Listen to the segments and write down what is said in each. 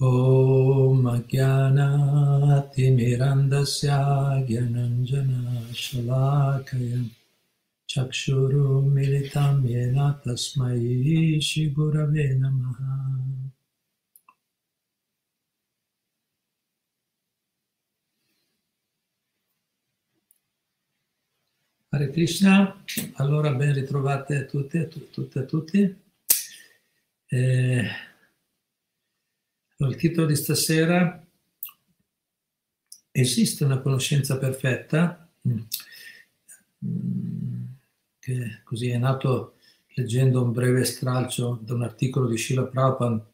ॐ अज्ञानातिमिरन्दस्य ज्ञानञ्जनशलाकय चक्षुरुमिलितं येन तस्मै श्रीगुरवे नमः Hare Krishna, allora ben ritrovate a tutte, a tutte, a tutti. Eh, il titolo di stasera Esiste una conoscenza perfetta? Mm, che così è nato leggendo un breve stralcio da un articolo di Sheila Prabhupada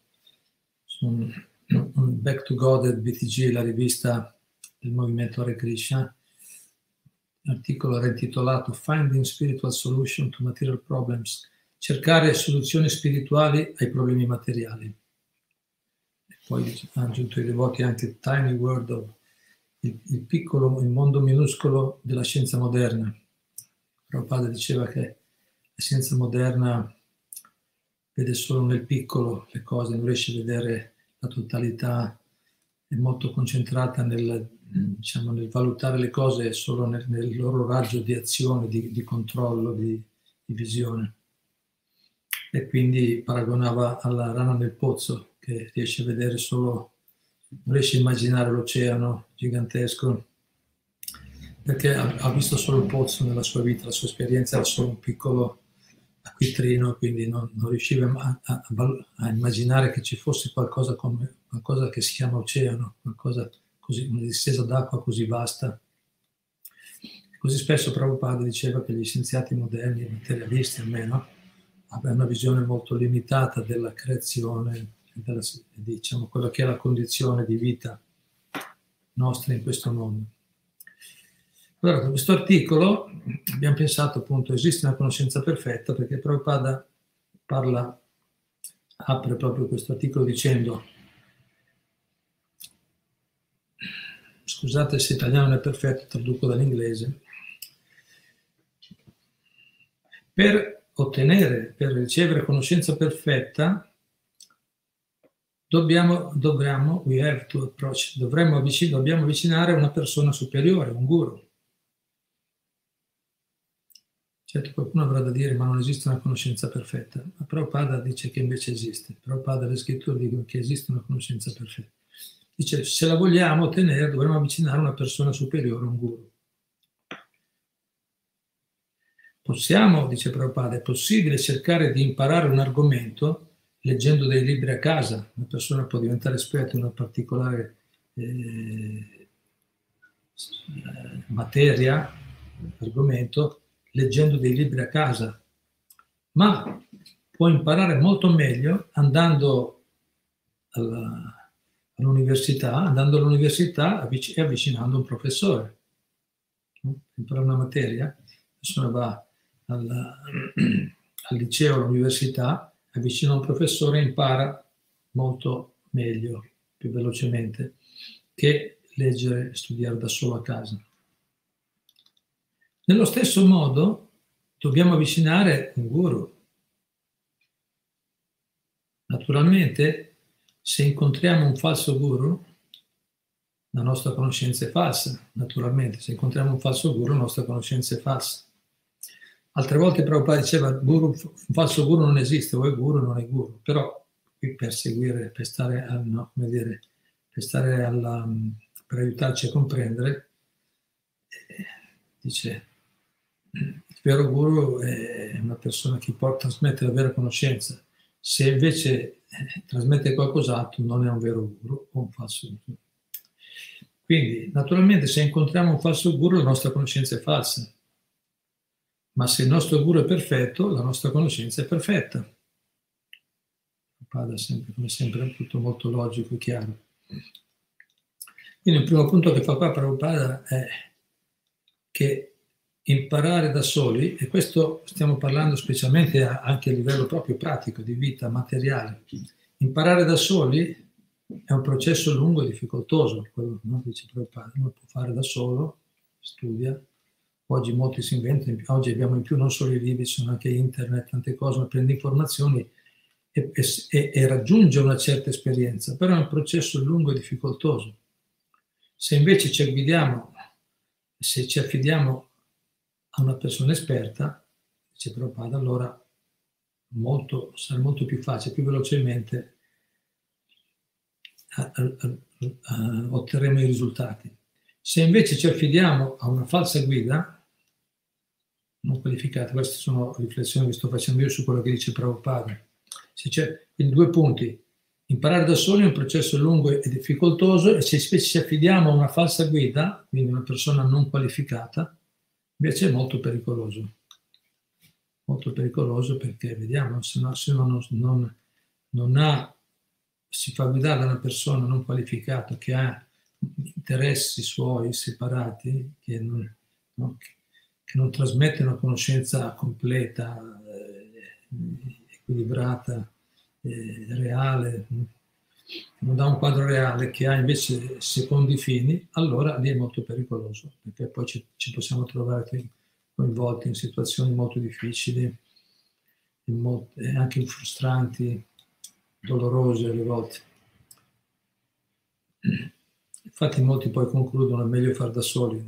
su un, un Back to God at BTG, la rivista del movimento Hare Krishna L'articolo era intitolato Finding Spiritual Solution to Material Problems, cercare soluzioni spirituali ai problemi materiali. Poi ha aggiunto i devoti anche Tiny World of il, il piccolo, il mondo minuscolo della scienza moderna. Prabhupada diceva che la scienza moderna vede solo nel piccolo le cose, non riesce a vedere la totalità, è molto concentrata nel diciamo, nel valutare le cose solo nel, nel loro raggio di azione, di, di controllo, di, di, visione. E quindi paragonava alla rana nel pozzo, che riesce a vedere solo, non riesce a immaginare l'oceano gigantesco, perché ha, ha visto solo il pozzo nella sua vita, la sua esperienza era solo un piccolo acquitrino, quindi non, non riusciva a, a, a, immaginare che ci fosse qualcosa, come, qualcosa che si chiama oceano, così, una distesa d'acqua così vasta. Così spesso Prabhupada diceva che gli scienziati moderni, materialisti almeno, avevano una visione molto limitata della creazione, della, diciamo, quella che è la condizione di vita nostra in questo mondo. Allora, con questo articolo abbiamo pensato appunto esiste una conoscenza perfetta perché Prabhupada parla, apre proprio questo articolo dicendo scusate se italiano non è perfetto, traduco dall'inglese, per ottenere, per ricevere conoscenza perfetta, dobbiamo, dobbiamo, we have to approach, dovremmo avvic- dobbiamo avvicinare una persona superiore, un guru. Certo qualcuno avrà da dire ma non esiste una conoscenza perfetta, ma Prabhupada dice che invece esiste. Prabhupada le scritture dicono che esiste una conoscenza perfetta. Dice, se la vogliamo ottenere dovremmo avvicinare una persona superiore, un guru. Possiamo, dice Prabhupada, è possibile cercare di imparare un argomento leggendo dei libri a casa. Una persona può diventare esperta in una particolare eh, materia, argomento, leggendo dei libri a casa, ma può imparare molto meglio andando alla, all'università, andando all'università e avvicinando un professore. Impara una materia, la persona va al, al liceo, all'università, avvicina un professore impara molto meglio, più velocemente, che leggere e studiare da solo a casa. Nello stesso modo dobbiamo avvicinare un guru. Naturalmente se incontriamo un falso guru, la nostra conoscenza è falsa, naturalmente. Se incontriamo un falso guru, la nostra conoscenza è falsa. Altre volte Prabhupada diceva guru, un falso guru non esiste, o guru non è guru, però per seguire, per stare, a, no, dire, per, stare alla, per aiutarci a comprendere, eh, dice il vero guru è una persona che porta, trasmette la vera conoscenza. Se invece trasmette qualcos'altro non è un vero guru o un falso guru. Quindi, naturalmente, se incontriamo un falso guru, la nostra conoscenza è falsa. Ma se il nostro guru è perfetto, la nostra conoscenza è perfetta. Prabhupada sempre, come sempre, è tutto molto logico e chiaro. Quindi il primo punto che fa qua Prabhupada è che imparare da soli, e questo stiamo parlando specialmente anche a livello proprio pratico, di vita materiale, imparare da soli è un processo lungo e difficoltoso, quello no? dice Prabhupada, uno può fare da solo, studia, oggi molti si inventano, oggi abbiamo in più non solo i libri, sono anche internet, tante cose, ma prendi informazioni e, e, e raggiunge una certa esperienza, però è un processo lungo e difficoltoso. Se invece ci affidiamo, se ci affidiamo a una persona esperta, dice Prabhupada, allora molto, sarà molto più facile, più velocemente a, a, a, otterremo i risultati. Se invece ci affidiamo a una falsa guida, non qualificata, queste sono riflessioni che sto facendo io su quello che dice Prabhupada. Se c'è, quindi due punti. Imparare da soli è un processo lungo e difficoltoso e se invece ci affidiamo a una falsa guida, quindi una persona non qualificata, invece è molto pericoloso. Molto pericoloso perché vediamo, se uno non, non, non ha, si fa guidare da una persona non qualificata che ha interessi suoi separati, che non, no, che non trasmette una conoscenza completa, eh, equilibrata, eh, reale, non dà un quadro reale che ha invece secondi fini, allora lì è molto pericoloso, perché poi ci, ci possiamo trovare coinvolti in situazioni molto difficili, molto, anche frustranti, dolorose alle volte. Infatti molti poi concludono è meglio far da soli,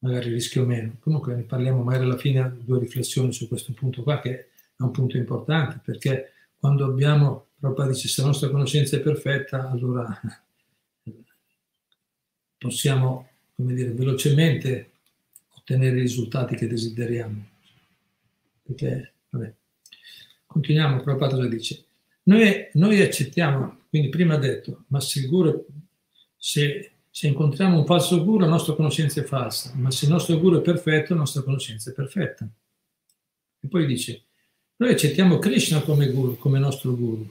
magari rischio meno. Comunque ne parliamo magari alla fine due riflessioni su questo punto qua che è un punto importante perché quando abbiamo, proprio dice se la nostra conoscenza è perfetta allora possiamo come dire velocemente ottenere i risultati che desideriamo. Perché, vabbè. Continuiamo, Prabhupada cosa dice? Noi, noi accettiamo, quindi prima ha detto, ma sicuro se se incontriamo un falso guru, la nostra conoscenza è falsa, ma se il nostro guru è perfetto, la nostra conoscenza è perfetta. E poi dice, noi accettiamo Krishna come guru, come nostro guru.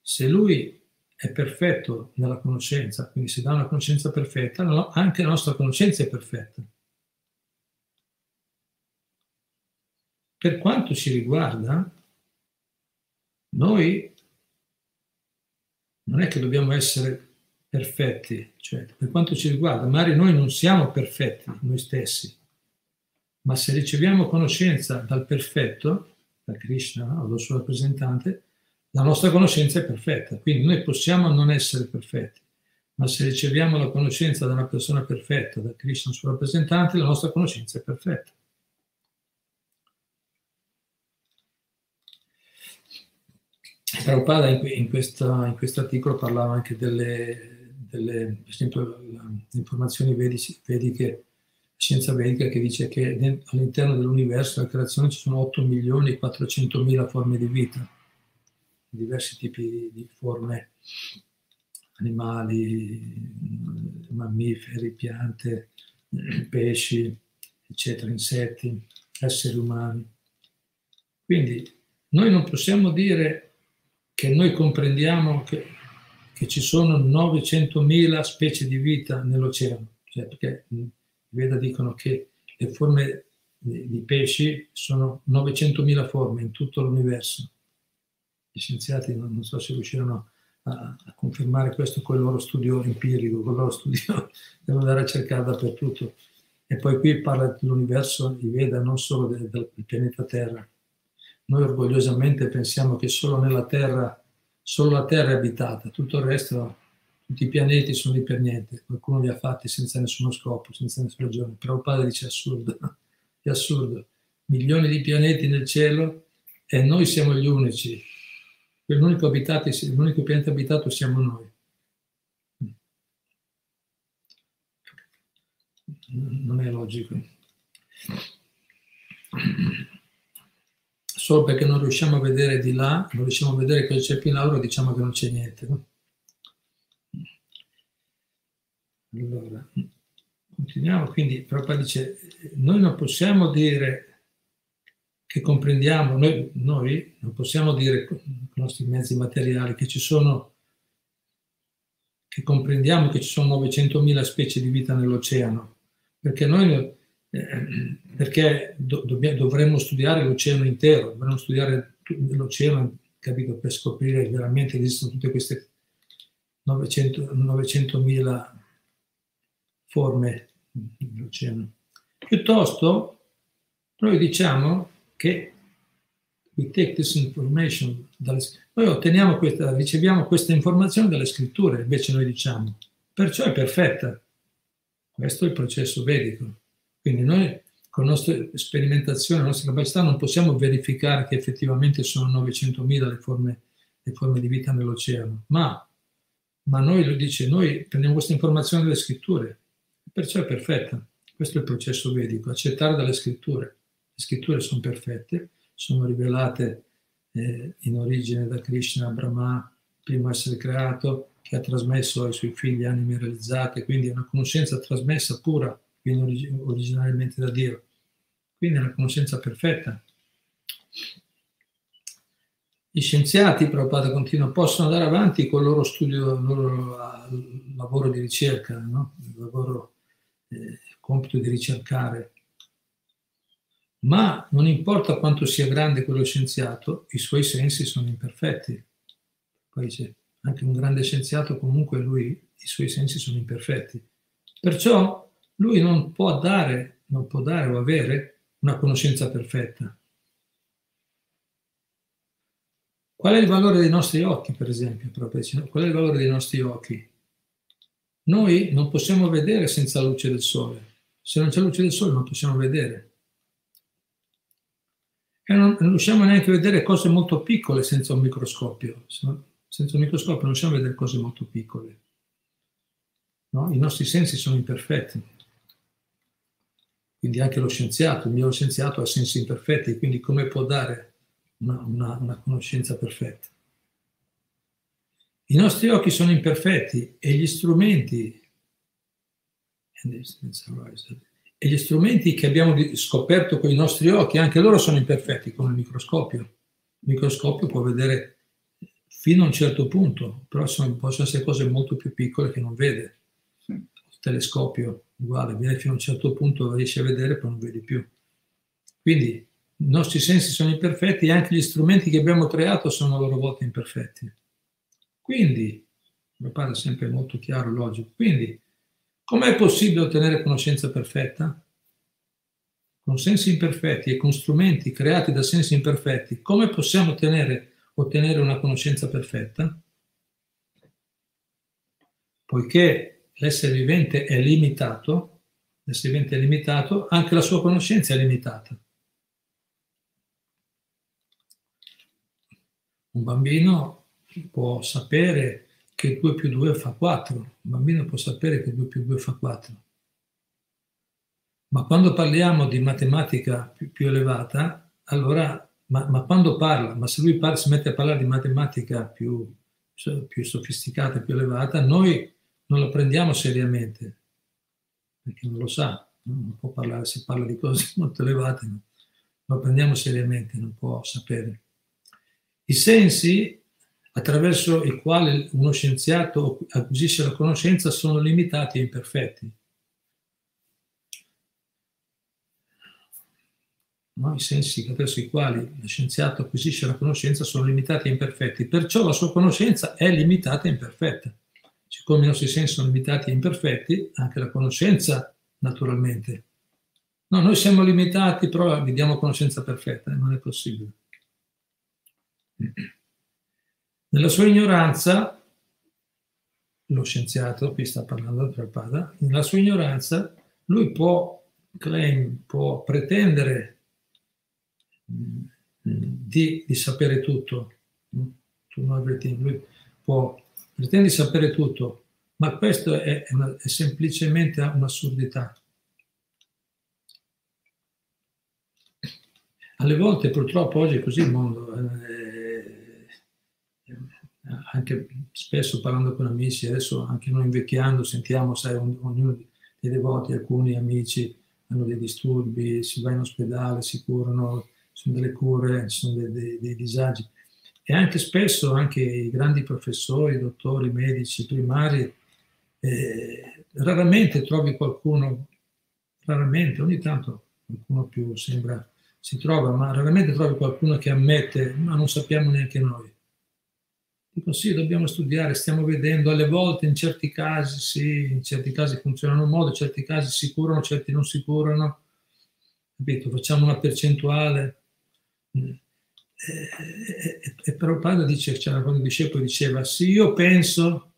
Se lui è perfetto nella conoscenza, quindi se dà una conoscenza perfetta, anche la nostra conoscenza è perfetta. Per quanto ci riguarda, noi non è che dobbiamo essere perfetti, cioè per quanto ci riguarda, magari noi non siamo perfetti noi stessi, ma se riceviamo conoscenza dal perfetto, da Krishna o dal suo rappresentante, la nostra conoscenza è perfetta, quindi noi possiamo non essere perfetti, ma se riceviamo la conoscenza da una persona perfetta, da Krishna, il suo rappresentante, la nostra conoscenza è perfetta. Prabhupada in, in, questo articolo parlava anche delle, delle, per esempio, le informazioni vedici, vediche, scienza vedica che dice che all'interno dell'universo, della creazione, ci sono 8 milioni e 400 mila forme di vita, diversi tipi di forme, animali, mammiferi, piante, pesci, eccetera, insetti, esseri umani. Quindi noi non possiamo dire che noi comprendiamo che che ci sono 900.000 specie di vita nell'oceano, cioè perché i Veda dicono che le forme di pesci sono 900.000 forme in tutto l'universo. Gli scienziati non, non so se riusciranno a, a, confermare questo con il loro studio empirico, con il loro studio devono andare a cercare dappertutto. E poi qui parla dell'universo di Veda, non solo del, del pianeta Terra. Noi orgogliosamente pensiamo che solo nella Terra solo la Terra è abitata, tutto il resto, tutti i pianeti sono lì per niente, qualcuno li ha fatti senza nessuno scopo, senza nessuna ragione. Però il padre dice assurdo, è assurdo, milioni di pianeti nel cielo e noi siamo gli unici, l'unico, abitato, l'unico pianeta abitato siamo noi. Non è logico solo perché non riusciamo a vedere di là, non riusciamo a vedere cosa c'è più in là, diciamo che non c'è niente. No? Allora, continuiamo, quindi Prabhupada dice, noi non possiamo dire che comprendiamo, noi, noi non possiamo dire con i nostri mezzi materiali che ci sono, che comprendiamo che ci sono 900.000 specie di vita nell'oceano, perché noi perché do, dovremmo studiare l'oceano intero, dovremmo studiare l'oceano, capito, per scoprire che veramente esistono tutte queste 900, 900.000 forme dell'oceano. Piuttosto noi diciamo che We take this information dalle, noi otteniamo questa, riceviamo questa informazione dalle scritture, invece noi diciamo, perciò è perfetta. Questo è il processo vedico. Quindi noi con la nostra sperimentazione, la nostra capacità non possiamo verificare che effettivamente sono 900.000 le forme, le forme di vita nell'oceano, ma, ma noi, lo dice, noi prendiamo questa informazione dalle scritture, perciò è perfetta. Questo è il processo vedico, accettare dalle scritture. Le scritture sono perfette, sono rivelate eh, in origine da Krishna, Brahma, primo essere creato, che ha trasmesso ai suoi figli anime realizzate, quindi è una conoscenza trasmessa pura, viene orig- originariamente da Dio. Quindi è una conoscenza perfetta. Gli scienziati, Prabhupada continua, possono andare avanti con il loro studio, il loro lavoro di ricerca, no? il loro eh, compito di ricercare ma non importa quanto sia grande quello scienziato, i suoi sensi sono imperfetti. Poi dice, anche un grande scienziato comunque lui, i suoi sensi sono imperfetti. Perciò lui non può dare, non può dare o avere una conoscenza perfetta. Qual è il valore dei nostri occhi, per esempio? Qual è il valore dei nostri occhi? Noi non possiamo vedere senza la luce del sole. Se non c'è luce del sole non possiamo vedere e non, non riusciamo neanche a vedere cose molto piccole senza un microscopio. Senza un microscopio non riusciamo a vedere cose molto piccole. No? I nostri sensi sono imperfetti. Quindi anche lo scienziato, il mio scienziato ha sensi imperfetti, quindi come può dare una, una, una conoscenza perfetta? I nostri occhi sono imperfetti e gli strumenti e gli strumenti che abbiamo scoperto con i nostri occhi, anche loro sono imperfetti con il microscopio. Il microscopio può vedere fino a un certo punto, però sono, possono essere cose molto più piccole che non vede. Il telescopio, uguale, viene fino a un certo punto, riesce a vedere, poi non vedi più. Quindi i nostri sensi sono imperfetti e anche gli strumenti che abbiamo creato sono a loro volta imperfetti. Quindi, mi pare sempre molto chiaro, logico, quindi Com'è possibile ottenere conoscenza perfetta? Con sensi imperfetti e con strumenti creati da sensi imperfetti, come possiamo ottenere, ottenere una conoscenza perfetta? Poiché l'essere vivente è limitato, l'essere vivente è limitato, anche la sua conoscenza è limitata. Un bambino può sapere che 2 più 2 fa 4. Il bambino può sapere che 2 più 2 fa 4. Ma quando parliamo di matematica più, più elevata, allora, ma, ma, quando parla, ma se lui parla, si mette a parlare di matematica più, più sofisticata, più elevata, noi non lo prendiamo seriamente, perché non lo sa, non può parlare, si parla di cose molto elevate, non lo prendiamo seriamente, non può sapere. I sensi attraverso i quali uno scienziato acquisisce la conoscenza sono limitati e imperfetti. No? I sensi attraverso i quali lo scienziato acquisisce la conoscenza sono limitati e imperfetti, perciò la sua conoscenza è limitata e imperfetta. Siccome i nostri sensi sono limitati e imperfetti, anche la conoscenza naturalmente. No, noi siamo limitati, però vediamo conoscenza perfetta, non è possibile. Nella sua ignoranza, lo scienziato, qui sta parlando da Prabhupada, nella sua ignoranza lui può, claim, può pretendere mm, di, di, sapere tutto, mm, lui può pretendere di sapere tutto, ma questo è, una, è semplicemente un'assurdità. Alle volte purtroppo oggi è così il mondo. Eh, anche spesso parlando con amici, adesso anche noi invecchiando sentiamo, sai, ognuno dei devoti, alcuni amici hanno dei disturbi, si va in ospedale, si curano, sono delle cure, ci sono dei, dei, dei disagi. E anche spesso anche i grandi professori, dottori, medici, primari, eh, raramente trovi qualcuno, raramente, ogni tanto qualcuno più sembra si trova, ma raramente trovi qualcuno che ammette, ma non sappiamo neanche noi. Dico sì, dobbiamo studiare, stiamo vedendo, alle volte in certi casi sì, in certi casi funzionano in un modo, in certi casi si curano, certi non si curano, capito? Facciamo una percentuale. E, e, e Prabhupada dice, c'era quando il discepolo diceva, se io penso,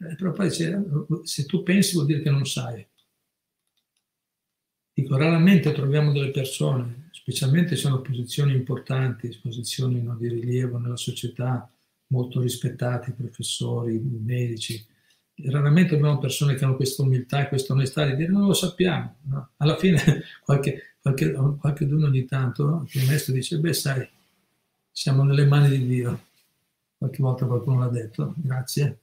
eh, Prabhupada dice, se tu pensi vuol dire che non sai. Dico, raramente troviamo delle persone, specialmente se hanno posizioni importanti, posizioni no, di rilievo nella società, molto rispettati, professori, medici. Raramente abbiamo persone che hanno questa umiltà e questa onestà di dire non lo sappiamo. No? Alla fine qualche, qualche, qualche ogni tanto no? il maestro dice, beh sai, siamo nelle mani di Dio. Qualche volta qualcuno l'ha detto, grazie,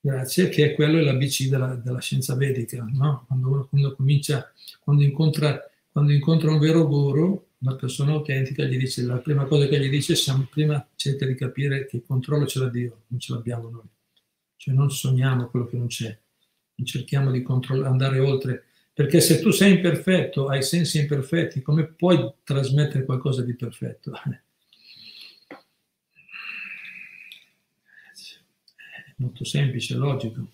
grazie, che è quello l'ABC della, della scienza vedica, no? quando quando comincia, quando incontra, quando incontra un vero guru, una persona autentica, gli dice, la prima cosa che gli dice è prima cerca di capire che il controllo ce l'ha Dio, non ce l'abbiamo noi. Cioè non sogniamo quello che non c'è, non cerchiamo di andare oltre, perché se tu sei imperfetto, hai sensi imperfetti, come puoi trasmettere qualcosa di perfetto? molto semplice, logico.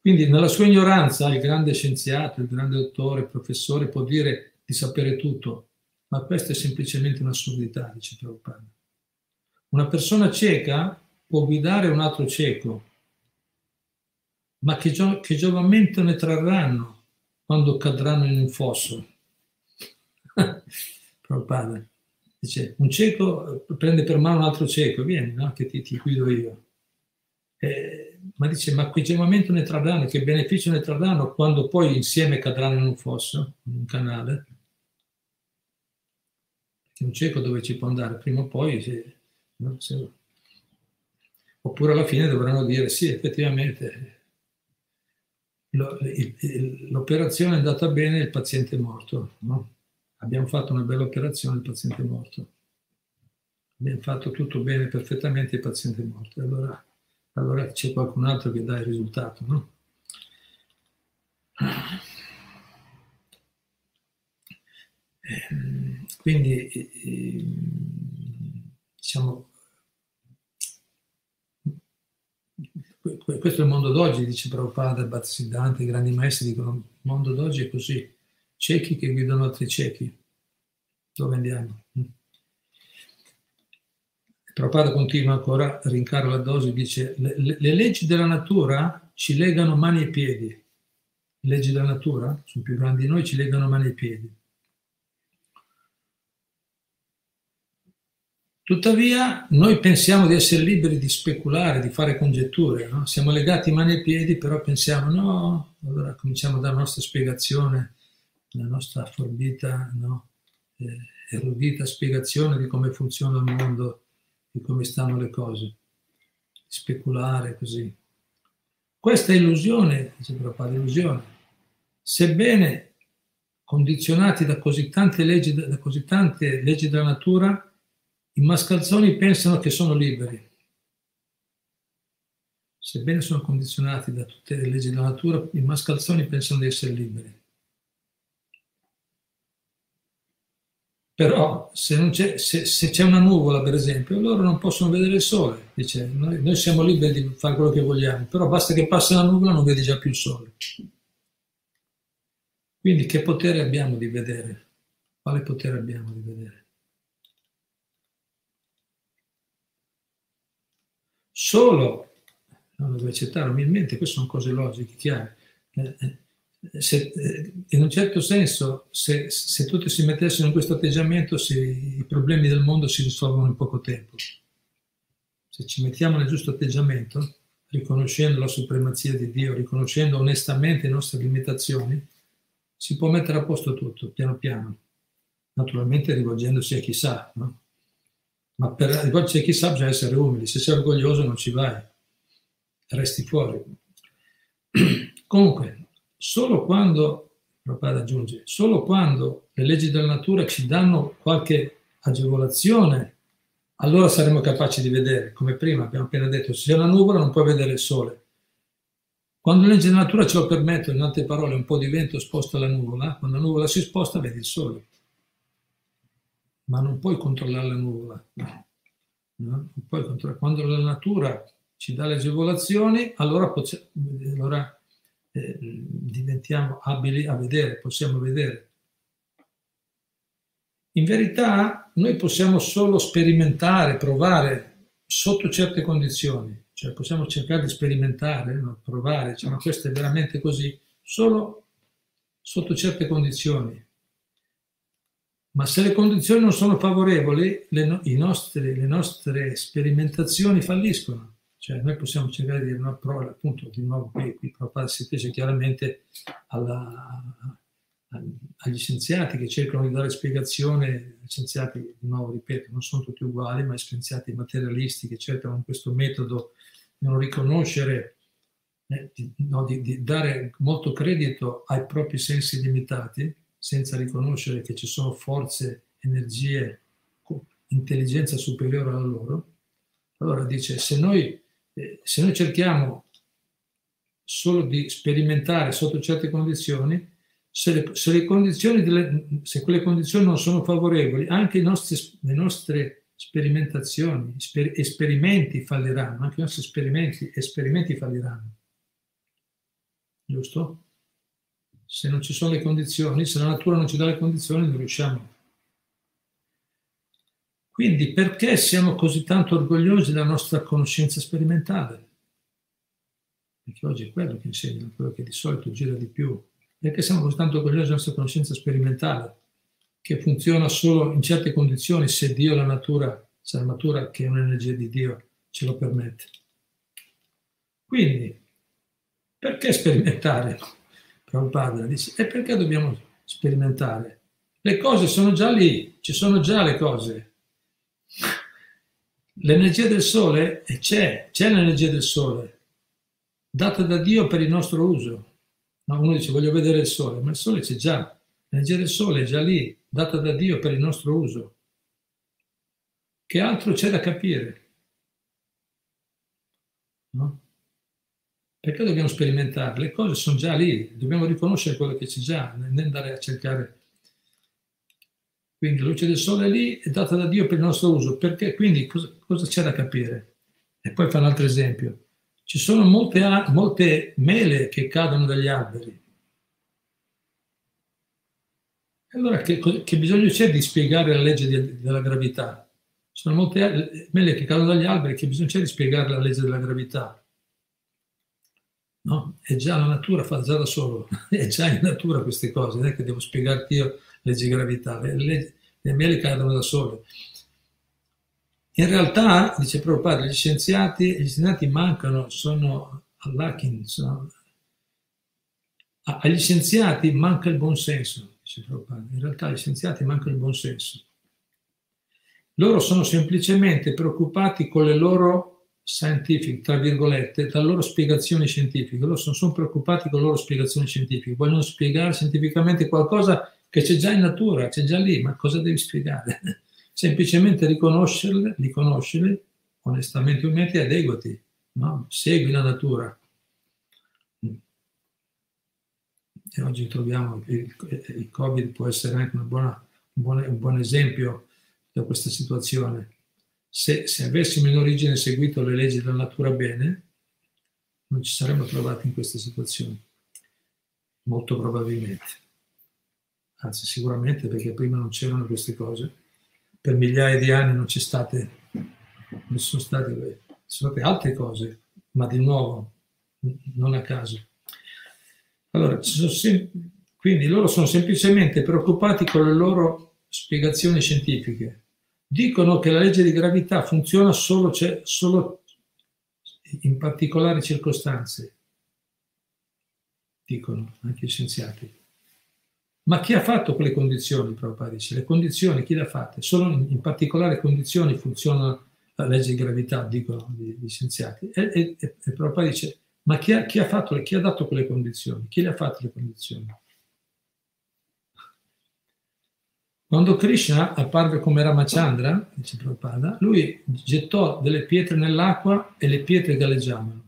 Quindi nella sua ignoranza il grande scienziato, il grande dottore, il professore può dire di sapere tutto, ma questa è semplicemente un'assurdità, dice Prabhupada. Una persona cieca può guidare un altro cieco, ma che, gio- che giovamento ne trarranno quando cadranno in un fosso? Prabhupada dice, un cieco prende per mano un altro cieco, vieni, no? che ti, ti guido io. Eh, ma dice, ma che gemovamento ne trarranno, che beneficio ne trarranno quando poi insieme cadranno in un fosso, in un canale? Perché un cieco dove ci può andare? Prima o poi, se, no? se, oppure alla fine dovranno dire sì, effettivamente l'operazione è andata bene, il paziente è morto. No? Abbiamo fatto una bella operazione, il paziente è morto. Abbiamo fatto tutto bene, perfettamente, il paziente è morto. Allora allora c'è qualcun altro che dà il risultato, no? Ehm, quindi, diciamo, questo è il mondo d'oggi, dice Prabhupada, Bhattisiddhanta, i grandi maestri dicono, il mondo d'oggi è così, ciechi che guidano altri ciechi. Dove andiamo? Prabhupada continua ancora, rincara la dose, dice le, le, le, leggi della natura ci legano mani e piedi. Le leggi della natura sono più grandi di noi, ci legano mani e piedi. Tuttavia noi pensiamo di essere liberi di speculare, di fare congetture, no? siamo legati mani e piedi, però pensiamo no, allora cominciamo dalla nostra spiegazione, la nostra forbita, no? eh, erudita spiegazione di come funziona il mondo di come stanno le cose, speculare così. Questa illusione, dice Prabhupada, illusione, sebbene condizionati da così tante leggi, da così tante leggi della natura, i mascalzoni pensano che sono liberi. Sebbene sono condizionati da tutte le leggi della natura, i mascalzoni pensano di essere liberi. Però se c'è, se, se c'è, una nuvola, per esempio, loro non possono vedere il sole. Dice, noi, noi, siamo liberi di fare quello che vogliamo, però basta che passi la nuvola non vedi già più il sole. Quindi che potere abbiamo di vedere? Quale potere abbiamo di vedere? Solo, non lo devo accettare umilmente, queste sono cose logiche, chiare. Eh, eh se, eh, in un certo senso, se, se, tutti si mettessero in questo atteggiamento, si, i problemi del mondo si risolvono in poco tempo. Se ci mettiamo nel giusto atteggiamento, riconoscendo la supremazia di Dio, riconoscendo onestamente le nostre limitazioni, si può mettere a posto tutto, piano piano. Naturalmente rivolgendosi a chi sa, no? Ma per rivolgersi a chi sa bisogna essere umili. Se sei orgoglioso non ci vai, resti fuori. Comunque, solo quando, Prabhupada aggiunge, solo quando le leggi della natura ci danno qualche agevolazione, allora saremo capaci di vedere, come prima abbiamo appena detto, se c'è una nuvola non puoi vedere il sole. Quando le leggi della natura ce lo permettono, in altre parole, un po' di vento sposta la nuvola, quando la nuvola si sposta vedi il sole. Ma non puoi controllare la nuvola. No. Quando la natura ci dà le agevolazioni, allora, allora diventiamo abili a vedere, possiamo vedere. In verità noi possiamo solo sperimentare, provare sotto certe condizioni, cioè possiamo cercare di sperimentare, no? provare, cioè, ma questo è veramente così, solo sotto certe condizioni. Ma se le condizioni non sono favorevoli, le, nostre, le nostre sperimentazioni falliscono. Cioè noi possiamo cercare di una prova, appunto, di nuovo qui, qui Prabhupada si fece chiaramente alla, agli scienziati che cercano di dare spiegazione, scienziati, di nuovo ripeto, non sono tutti uguali, ma scienziati materialisti che cercano in questo metodo di non riconoscere, eh, di, no, di, di dare molto credito ai propri sensi limitati, senza riconoscere che ci sono forze, energie, intelligenza superiore alla loro. Allora dice, se noi, eh, se noi cerchiamo solo di sperimentare sotto certe condizioni, se, le, se, le condizioni delle, se quelle condizioni non sono favorevoli, anche nostri, le nostre sperimentazioni, sper, esperimenti falliranno, anche i nostri esperimenti, esperimenti falliranno. Giusto? Se non ci sono le condizioni, se la natura non ci dà le condizioni, non riusciamo. Quindi perché siamo così tanto orgogliosi della nostra conoscenza sperimentale? Perché oggi è quello che insegna, quello che di solito gira di più perché siamo così tanto orgogliosi della nostra conoscenza sperimentale, che funziona solo in certe condizioni se Dio, la natura, se la natura che è un'energia di Dio ce lo permette. Quindi, perché sperimentare? Prabhupada dice, e perché dobbiamo sperimentare? Le cose sono già lì, ci sono già le cose. L'energia del sole c'è, c'è l'energia del sole, data da Dio per il nostro uso. No, uno dice voglio vedere il sole, ma il sole c'è già, l'energia del sole è già lì, data da Dio per il nostro uso. Che altro c'è da capire? No? Perché dobbiamo sperimentare? Le cose sono già lì, dobbiamo riconoscere quello che c'è già, non andare a cercare. Quindi la luce del sole è lì, è data da Dio per il nostro uso. Perché? Quindi cosa, cosa c'è da capire? E poi fa un altro esempio. Ci sono molte, molte mele che cadono dagli alberi. Allora che, che, bisogno c'è di spiegare la legge di, della gravità? Ci sono molte mele che cadono dagli alberi, che bisogno c'è di spiegare la legge della gravità? No? È già la natura, fa già da solo, è già in natura queste cose, non è che devo spiegarti io di gravità, le, le, le mele cadono da sole. In realtà, dice padre, gli scienziati, gli scienziati mancano, sono sono, agli scienziati manca il buonsenso, dice padre. In realtà agli scienziati manca il buonsenso. Loro sono semplicemente preoccupati con le loro scientific, tra virgolette, dalle loro spiegazioni scientifiche. Loro sono, sono preoccupati con le loro spiegazioni scientifiche, vogliono spiegare scientificamente qualcosa che c'è già in natura, c'è già lì, ma cosa devi spiegare? semplicemente riconoscerle, riconoscerle onestamente umilmente e adeguati, no? segui la natura. E oggi troviamo il, il Covid può essere anche buona, un, buon, un, buon, esempio da questa situazione. Se, se avessimo in origine seguito le leggi della natura bene, non ci saremmo trovati in questa situazione, molto probabilmente. Anzi, sicuramente perché prima non c'erano queste cose per migliaia di anni non c'è state, non sono state, sono state altre cose, ma di nuovo non a caso. Allora, quindi loro sono semplicemente preoccupati con le loro spiegazioni scientifiche. Dicono che la legge di gravità funziona solo, solo in particolari circostanze, dicono anche gli scienziati. Ma chi ha fatto quelle condizioni, Prabhupada dice? Le condizioni chi le ha fatte? Solo in, in particolari condizioni funziona la legge di gravità, dicono gli scienziati. E, e, e Prabhupada dice, ma chi ha, chi ha, fatto, chi ha dato quelle condizioni? Chi le ha fatte le condizioni? Quando Krishna apparve come Ramachandra, dice Prabhupada, lui gettò delle pietre nell'acqua e le pietre galleggiavano.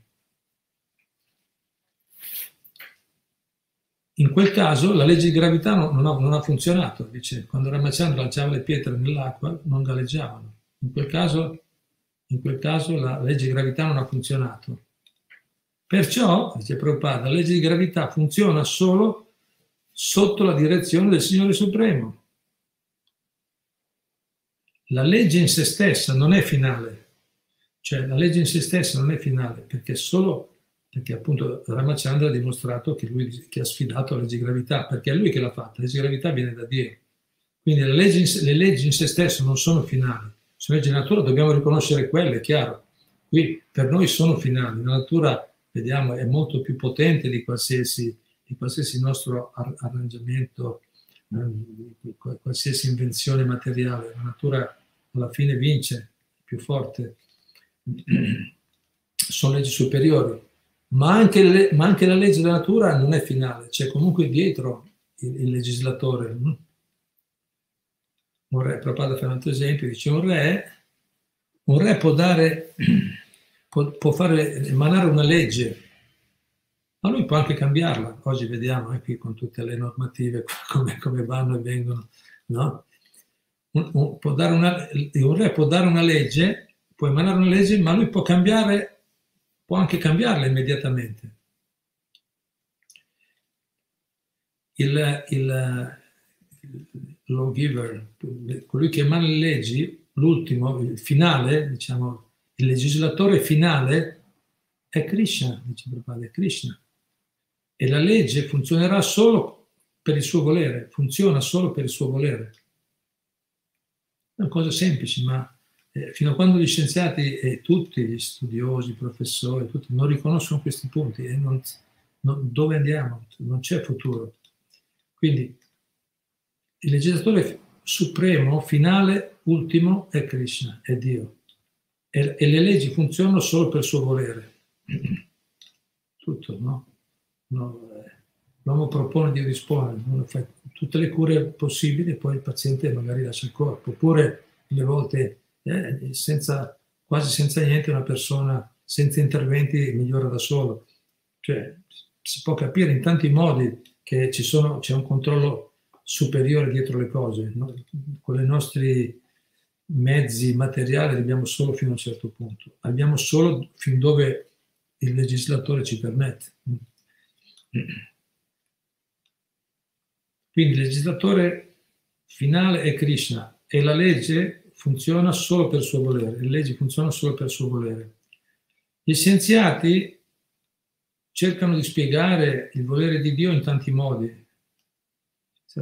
In quel caso la legge di gravità non, ha, non ha funzionato, dice, quando Ramachandra lanciava le pietre nell'acqua non galleggiavano. In quel, caso, in quel caso la legge di gravità non ha funzionato. Perciò, dice Prabhupada, la legge di gravità funziona solo sotto la direzione del Signore Supremo. la legge in se stessa non è finale, cioè la legge in se stessa non è finale, perché solo perché appunto Ramachandra ha dimostrato che lui che ha sfidato la legge gravità, perché è lui che l'ha fatta, la legge gravità viene da Dio. Quindi le leggi, in, le leggi in se stesse non sono finali, leggi di natura, dobbiamo riconoscere quelle, è chiaro. Qui per noi sono finali, la natura, vediamo, è molto più potente di qualsiasi, di qualsiasi nostro arrangiamento, eh, qualsiasi invenzione materiale. La natura alla fine vince, è più forte. Sono leggi superiori ma anche, le, ma anche, la legge della natura non è finale, c'è comunque dietro il, il legislatore. Mm. Un re, Prabhupada fa un altro esempio, dice un re, un re può dare, può, può fare, emanare una legge, ma lui può anche cambiarla. Oggi vediamo eh, qui con tutte le normative come, come vanno e vengono, no? Un, un, una, un re può dare una legge, può emanare una legge, ma lui può cambiare può anche cambiarla immediatamente. Il, il, lawgiver, colui che emana le leggi, l'ultimo, il finale, diciamo, il legislatore finale è Krishna, dice Prabhupada, è Krishna. E la legge funzionerà solo per il suo volere, funziona solo per il suo volere. È una cosa semplice, ma eh, fino a quando gli scienziati e tutti gli studiosi, i professori, tutti, non riconoscono questi punti, eh, non, non, dove andiamo? Non c'è futuro. Quindi il legislatore supremo, finale, ultimo è Krishna, è Dio. E, e le leggi funzionano solo per suo volere. Tutto, no? no eh, l'uomo propone, Dio dispone, fa tutte le cure possibili e poi il paziente magari lascia il corpo. Oppure, le volte eh, senza, quasi senza niente una persona senza interventi migliora da solo. Cioè, si può capire in tanti modi che sono, c'è un controllo superiore dietro le cose. No? Con i nostri mezzi materiali abbiamo solo fino a un certo punto, abbiamo solo fin dove il legislatore ci permette. Quindi il legislatore finale è Krishna e la legge funziona solo per suo volere, le leggi funzionano solo per suo volere. Gli scienziati cercano di spiegare il volere di Dio in tanti modi,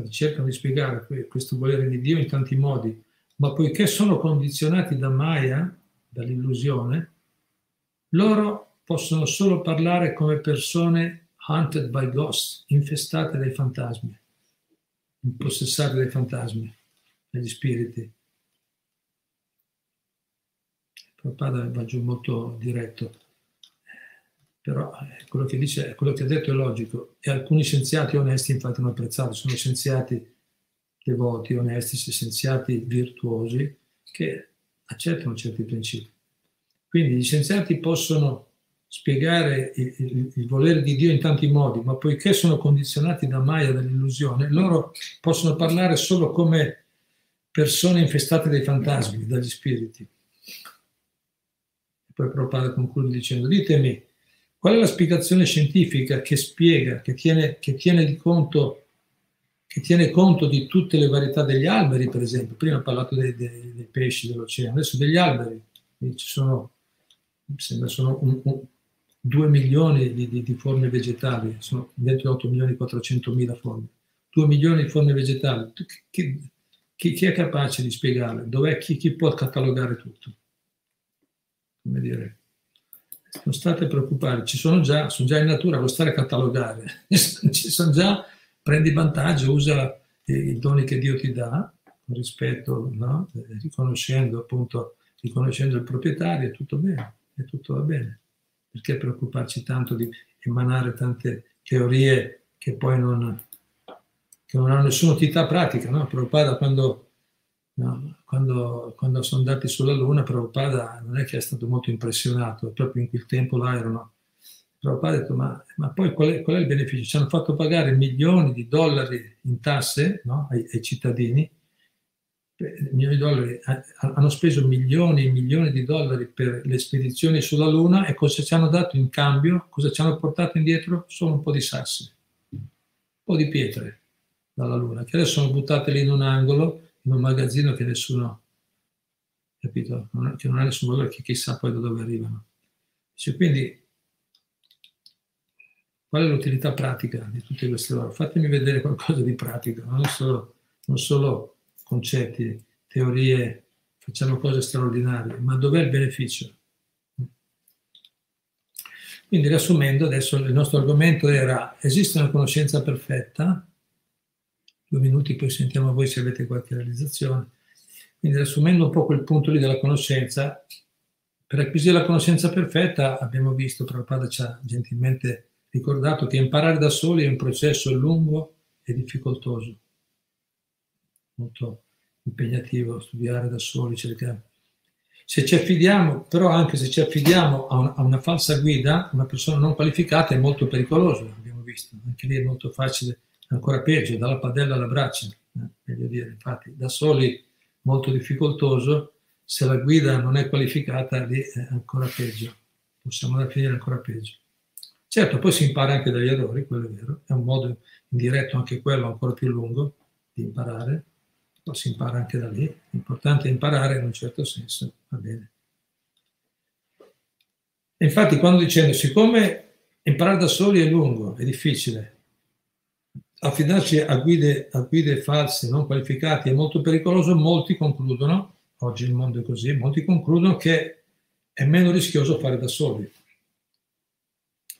cercano di spiegare questo volere di Dio in tanti modi, ma poiché sono condizionati da Maya, dall'illusione, loro possono solo parlare come persone hunted by ghosts, infestate dai fantasmi, impossessate dai fantasmi, dagli spiriti. Prabhupada va giù molto diretto, però eh, quello che dice, quello che ha detto è logico e alcuni scienziati onesti infatti hanno apprezzato, sono scienziati devoti, onesti, scienziati virtuosi che accettano certi principi. Quindi gli scienziati possono spiegare il, il, il, volere di Dio in tanti modi, ma poiché sono condizionati da Maya, dall'illusione, loro possono parlare solo come persone infestate dai fantasmi, dagli spiriti. Poi Prabhupada conclude dicendo, ditemi, qual è la spiegazione scientifica che spiega, che tiene, che tiene, conto, che tiene conto di tutte le varietà degli alberi, per esempio? Prima ho parlato dei, dei, dei pesci dell'oceano, adesso degli alberi. Ci sono, mi sembra, sono un, un, 2 milioni di, di, di, forme vegetali, sono dentro 8 milioni e 400 mila forme. 2 milioni di forme vegetali. Chi, chi, chi è capace di spiegarle? Dov'è chi, chi può catalogare tutto? Come dire, non state preoccupati, ci sono già, sono già in natura, non stare a catalogare, ci sono già, prendi vantaggio, usa i doni che Dio ti dà, rispetto, no? riconoscendo appunto, riconoscendo il proprietario, è tutto bene, è tutto va bene. Perché preoccuparci tanto di emanare tante teorie che poi non, che non hanno nessuna utilità pratica, no? Prabhupada quando No? Quando, quando, sono andati sulla Luna, Prabhupada non è che è stato molto impressionato, proprio in quel tempo là erano. Prabhupada ha detto: Ma, ma poi qual è, qual è, il beneficio? Ci hanno fatto pagare milioni di dollari in tasse no? ai, ai, cittadini, milioni di dollari, hanno speso milioni e milioni di dollari per le spedizioni sulla Luna e cosa ci hanno dato in cambio? Cosa ci hanno portato indietro? Solo un po' di sassi, un po' di pietre dalla Luna, che adesso sono buttate lì in un angolo in un magazzino che nessuno, capito? Non, che non ha nessun valore, che chissà poi da dove arrivano. Cioè, quindi, qual è l'utilità pratica di tutte queste ore? Fatemi vedere qualcosa di pratico, non solo, non solo concetti, teorie, facciamo cose straordinarie, ma dov'è il beneficio? Quindi riassumendo, adesso il nostro argomento era esiste una conoscenza perfetta, due minuti poi sentiamo voi se avete qualche realizzazione, quindi riassumendo un po' quel punto lì della conoscenza, per acquisire la conoscenza perfetta abbiamo visto, Prabhupada ci ha gentilmente ricordato che imparare da soli è un processo lungo e difficoltoso, molto impegnativo studiare da soli, cercare se ci affidiamo, però anche se ci affidiamo a, un, a, una falsa guida, una persona non qualificata è molto pericoloso, abbiamo visto, anche lì è molto facile, ancora peggio, dalla padella alla braccia, eh, dire, infatti da soli molto difficoltoso, se la guida non è qualificata lì è ancora peggio, possiamo da finire ancora peggio. Certo, poi si impara anche dagli errori, quello è vero, è un modo indiretto anche quello ancora più lungo di imparare, lo si impara anche da lì. L'importante è imparare in un certo senso, va bene. Infatti quando dicendo, siccome imparare da soli è lungo, è difficile, affidarci a guide, a guide false, non qualificate, è molto pericoloso, molti concludono, oggi il mondo è così, molti concludono che è meno rischioso fare da soli.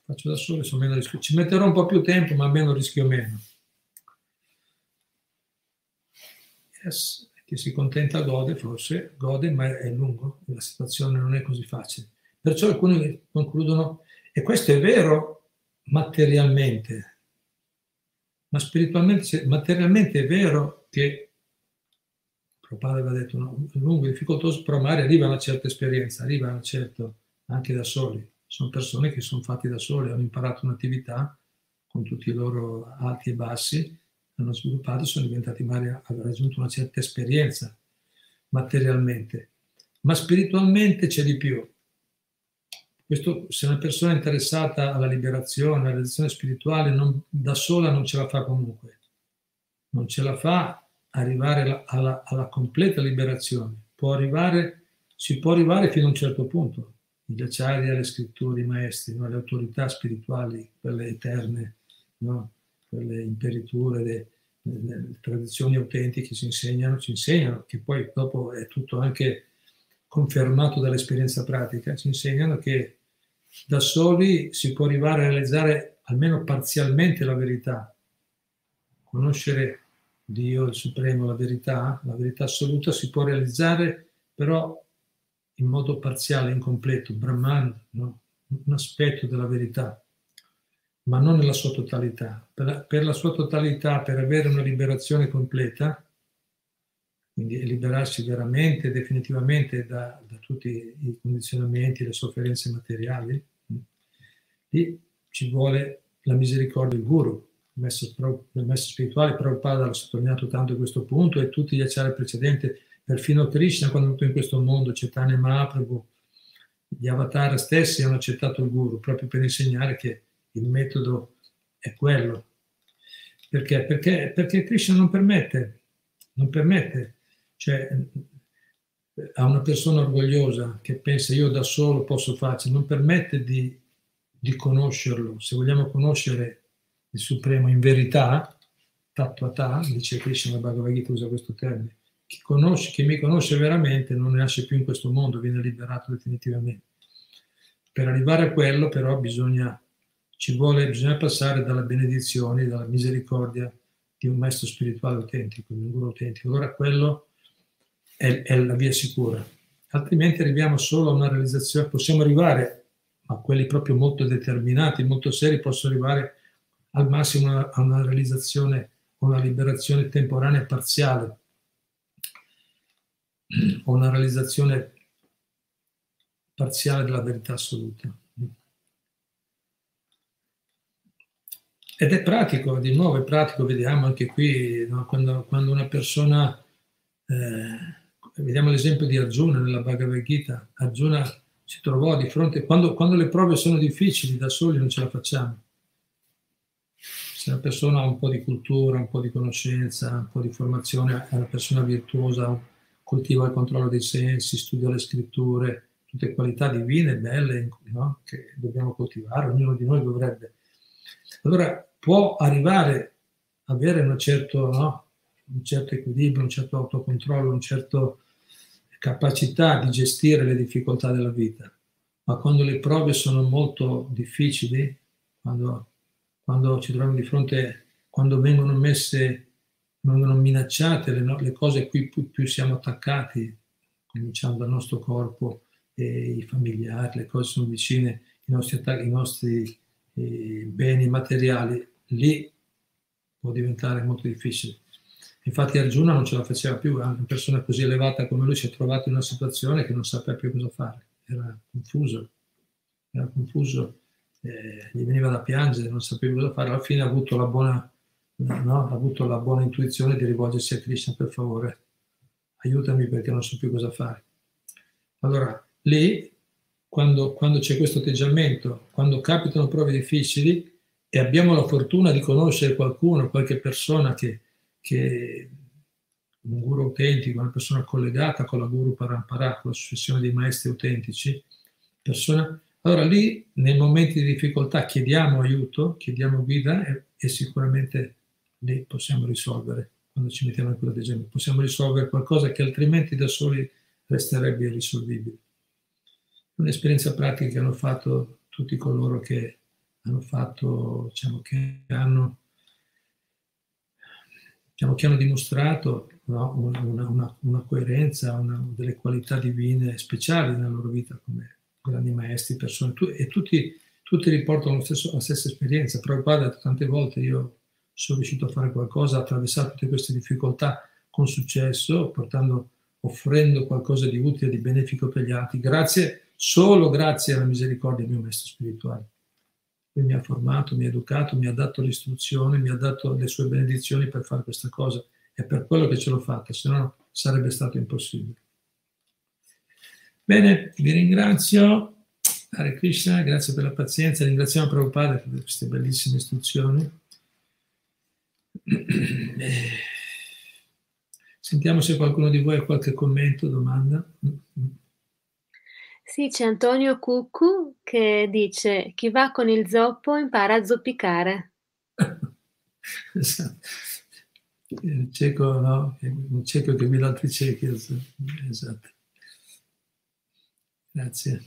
Faccio da soli, sono meno rischioso. Ci metterò un po' più tempo, ma meno rischio meno. yes, chi si contenta gode, forse gode, ma è lungo, la situazione non è così facile. Perciò alcuni concludono, e questo è vero materialmente, ma spiritualmente, materialmente è vero che Prabhupada aveva detto no, lungo e difficoltoso, però magari arriva una certa esperienza, arriva una certa, anche da soli. Sono persone che sono fatti da soli, hanno imparato un'attività con tutti i loro alti e bassi, hanno sviluppato sono diventati magari, hanno raggiunto una certa esperienza materialmente, ma spiritualmente c'è di più. Questo, se una persona è interessata alla liberazione, alla realizzazione spirituale, non, da sola non ce la fa comunque. Non ce la fa arrivare alla, alla, alla completa liberazione. Può arrivare, si può arrivare fino a un certo punto. Gli acciari, le scritture, i maestri, no? le autorità spirituali, quelle eterne, no? quelle imperiture, le, le, tradizioni autentiche ci insegnano, ci insegnano, che poi dopo è tutto anche confermato dall'esperienza pratica, ci insegnano che da soli si può arrivare a realizzare almeno parzialmente la verità, conoscere Dio, il Supremo, la verità, la verità assoluta si può realizzare però in modo parziale, incompleto, Brahman, no? un aspetto della verità ma non nella sua totalità. Per la, per la sua totalità, per avere una liberazione completa, quindi liberarsi veramente, definitivamente da, da tutti i condizionamenti, le sofferenze materiali, lì ci vuole la misericordia del guru. Il maestro, il maestro spirituale, Prabhupada l'ha sottolineato tanto questo punto e tutti gli acciari precedenti, perfino Krishna quando è venuto in questo mondo, Chaitanya Mahaprabhu, gli avatar stessi hanno accettato il guru proprio per insegnare che il metodo è quello. Perché? Perché, perché Krishna non permette, non permette, cioè a una persona orgogliosa che pensa io da solo posso farci, non permette di, di conoscerlo. Se vogliamo conoscere il Supremo in verità, tattva dice Krishna Bhagavad Gita usa questo termine, chi, conosce, chi mi conosce veramente non nasce più in questo mondo, viene liberato definitivamente. Per arrivare a quello però bisogna ci vuole, bisogna passare dalla benedizione, dalla misericordia di un maestro spirituale autentico, di un guru autentico. Allora quello è, è la via sicura. Altrimenti arriviamo solo a una realizzazione, possiamo arrivare, ma quelli proprio molto determinati, molto seri, possono arrivare al massimo a una realizzazione, una liberazione temporanea parziale, o una realizzazione parziale della verità assoluta. Ed è pratico, di nuovo è pratico, vediamo anche qui, no? quando, quando, una persona, eh, vediamo l'esempio di Arjuna nella Bhagavad Gita, Arjuna si trovò di fronte, quando, quando le prove sono difficili, da soli non ce la facciamo. Se una persona ha un po' di cultura, un po' di conoscenza, un po' di formazione, è una persona virtuosa, coltiva il controllo dei sensi, studia le scritture, tutte qualità divine, belle, no? che dobbiamo coltivare, ognuno di noi dovrebbe. Allora può arrivare a avere certo, no? un certo equilibrio, un certo autocontrollo, una certa capacità di gestire le difficoltà della vita, ma quando le prove sono molto difficili, quando, quando ci troviamo di fronte, quando vengono messe vengono minacciate le, le cose a cui più, più, siamo attaccati, cominciando dal nostro corpo, i familiari, le cose sono vicine, i nostri, attacchi, i nostri eh, beni materiali, lì può diventare molto difficile. Infatti Arjuna non ce la faceva più, una persona così elevata come lui si è trovato in una situazione che non sapeva più cosa fare, era confuso, era confuso, eh, gli veniva da piangere, non sapeva cosa fare, alla fine ha avuto la buona no? ha avuto la buona intuizione di rivolgersi a Krishna, per favore, aiutami perché non so più cosa fare. Allora, lì, quando, quando c'è questo atteggiamento, quando capitano prove difficili e abbiamo la fortuna di conoscere qualcuno, qualche persona che, che un guru autentico, una persona collegata con la guru parampara, con la successione dei maestri autentici, persona, allora lì nei momenti di difficoltà chiediamo aiuto, chiediamo guida e, e sicuramente lì possiamo risolvere, quando ci mettiamo in quell'atteggiamento, possiamo risolvere qualcosa che altrimenti da soli resterebbe irrisolvibile. Un'esperienza pratica che hanno fatto tutti coloro che hanno fatto, diciamo, che hanno, diciamo, che hanno dimostrato no, una, una, una, coerenza, una, delle qualità divine speciali nella loro vita come grandi maestri, persone, e tutti, tutti riportano stesso, la stessa esperienza. Però padre tante volte io sono riuscito a fare qualcosa, a attraversare tutte queste difficoltà con successo, portando, offrendo qualcosa di utile, di benefico per gli altri, grazie, solo grazie alla misericordia del mio maestro spirituale. Lui mi ha formato, mi ha educato, mi ha dato l'istruzione, mi ha dato le sue benedizioni per fare questa cosa. È per quello che ce l'ho fatta, se no sarebbe stato impossibile. Bene, vi ringrazio. Hare Krishna, grazie per la pazienza, ringraziamo Prabhupada per queste bellissime istruzioni. Eh, sentiamo se qualcuno di voi ha qualche commento, domanda. Sì, c'è Antonio Cuccu che dice chi va con il zoppo impara a zoppicare. esatto. Il cieco, no? Un cieco che guida altri ciechi. Esatto. Grazie.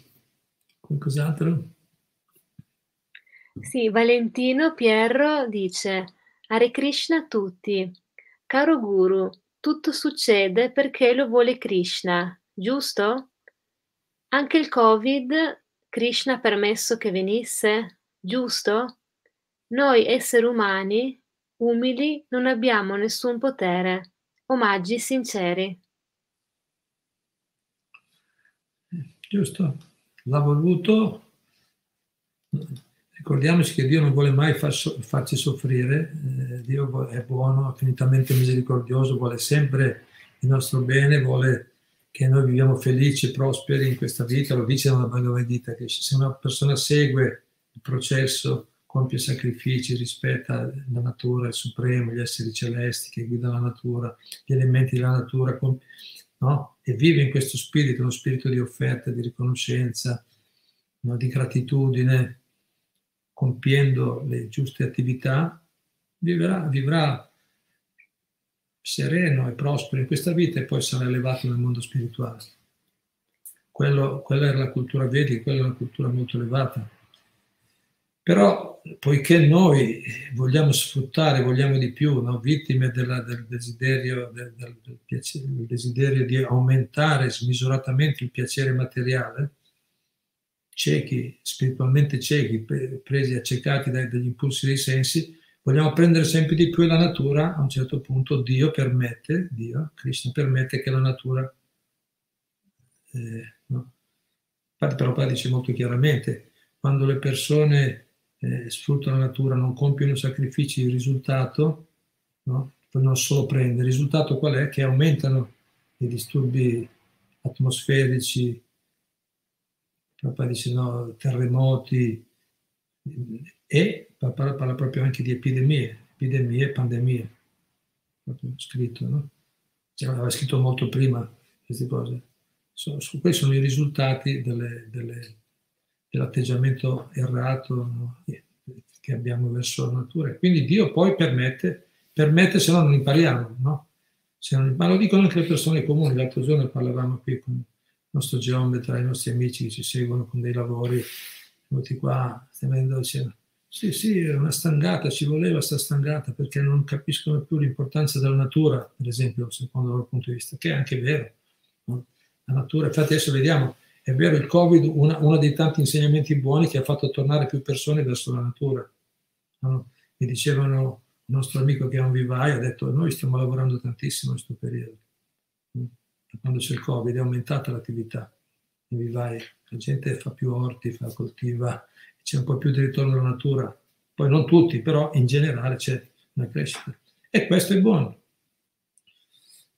Qualcos'altro? Sì, Valentino Pierro dice Hare Krishna a tutti. Caro Guru, tutto succede perché lo vuole Krishna, giusto? Anche il Covid, Krishna ha permesso che venisse, giusto? Noi esseri umani, umili, non abbiamo nessun potere. Omaggi sinceri. Giusto, l'ha voluto Ricordiamoci che Dio non vuole mai farci soffrire, eh, Dio è buono, infinitamente misericordioso, vuole sempre il nostro bene, vuole che noi viviamo felici e prosperi in questa vita, lo dice Bhagavad Gita, che se una persona segue il processo, compie sacrifici, rispetta la natura, il supremo, gli esseri celesti che guidano la natura, gli elementi della natura, no? e vive in questo spirito, uno spirito di offerta, di riconoscenza, no? di gratitudine, compiendo le giuste attività, vivrà, vivrà sereno e prospero in questa vita e poi sarà elevato nel mondo spirituale. Quello, quella era la cultura vedica, quella è una cultura molto elevata. Però, poiché noi vogliamo sfruttare, vogliamo di più, no? vittime della, del, desiderio, del, del, del desiderio di aumentare smisuratamente il piacere materiale, ciechi, spiritualmente ciechi, presi, accecati dagli impulsi dei sensi, vogliamo prendere sempre di più la natura, a un certo punto Dio permette, Dio, Krishna permette che la natura, eh, no? Infatti Prabhupada dice molto chiaramente, quando le persone eh, sfruttano la natura, non compiono sacrifici, il risultato, no? poi non solo prende, il risultato qual è? Che aumentano i disturbi atmosferici, papà dice no, terremoti e parla proprio anche di epidemie, epidemie e pandemie, proprio scritto, no? Cioè, aveva scritto molto prima queste cose. Sono, questi sono i risultati delle, delle, dell'atteggiamento errato no? che abbiamo verso la natura. Quindi Dio poi permette, permette se no non impariamo, no? Non, ma lo dicono anche le persone comuni. L'altro giorno parlavamo qui con il nostro geometra, i nostri amici che ci seguono con dei lavori, venuti qua, stiamo vedendo, dicendo, sì, sì, è una stangata, ci voleva questa stangata perché non capiscono più l'importanza della natura, per esempio, secondo il loro punto di vista, che è anche vero. La natura, infatti adesso vediamo, è vero il Covid, una, uno dei tanti insegnamenti buoni che ha fatto tornare più persone verso la natura. No? Mi dicevano il nostro amico che è un vivaio, ha detto noi stiamo lavorando tantissimo in questo periodo. Quando c'è il Covid è aumentata l'attività nei vivai, la gente fa più orti, fa, coltiva, c'è un po' più di ritorno alla natura. Poi non tutti, però in generale c'è una crescita. E questo è buono.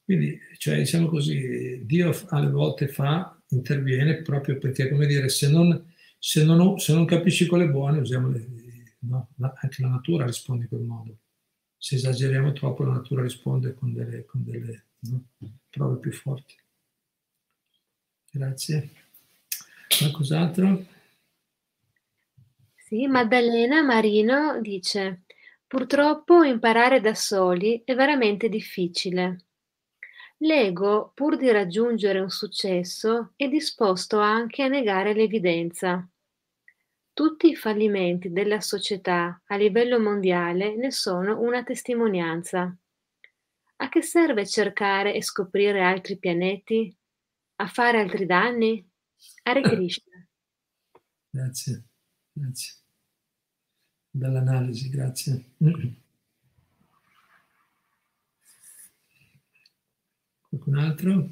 Quindi, cioè, diciamo così, Dio alle volte fa, interviene proprio perché, come dire, se non, se non, se non capisci quelle buone, usiamo le, no? anche la natura risponde in quel modo. Se esageriamo troppo, la natura risponde con delle, con delle no? prove più forti. Grazie. Qualcos'altro? Sì, Maddalena Marino dice: Purtroppo imparare da soli è veramente difficile. L'ego, pur di raggiungere un successo, è disposto anche a negare l'evidenza. Tutti i fallimenti della società a livello mondiale ne sono una testimonianza. A che serve cercare e scoprire altri pianeti? A fare altri danni? Hare Krishna. Grazie, grazie. Bella analisi, grazie. Qualcun altro?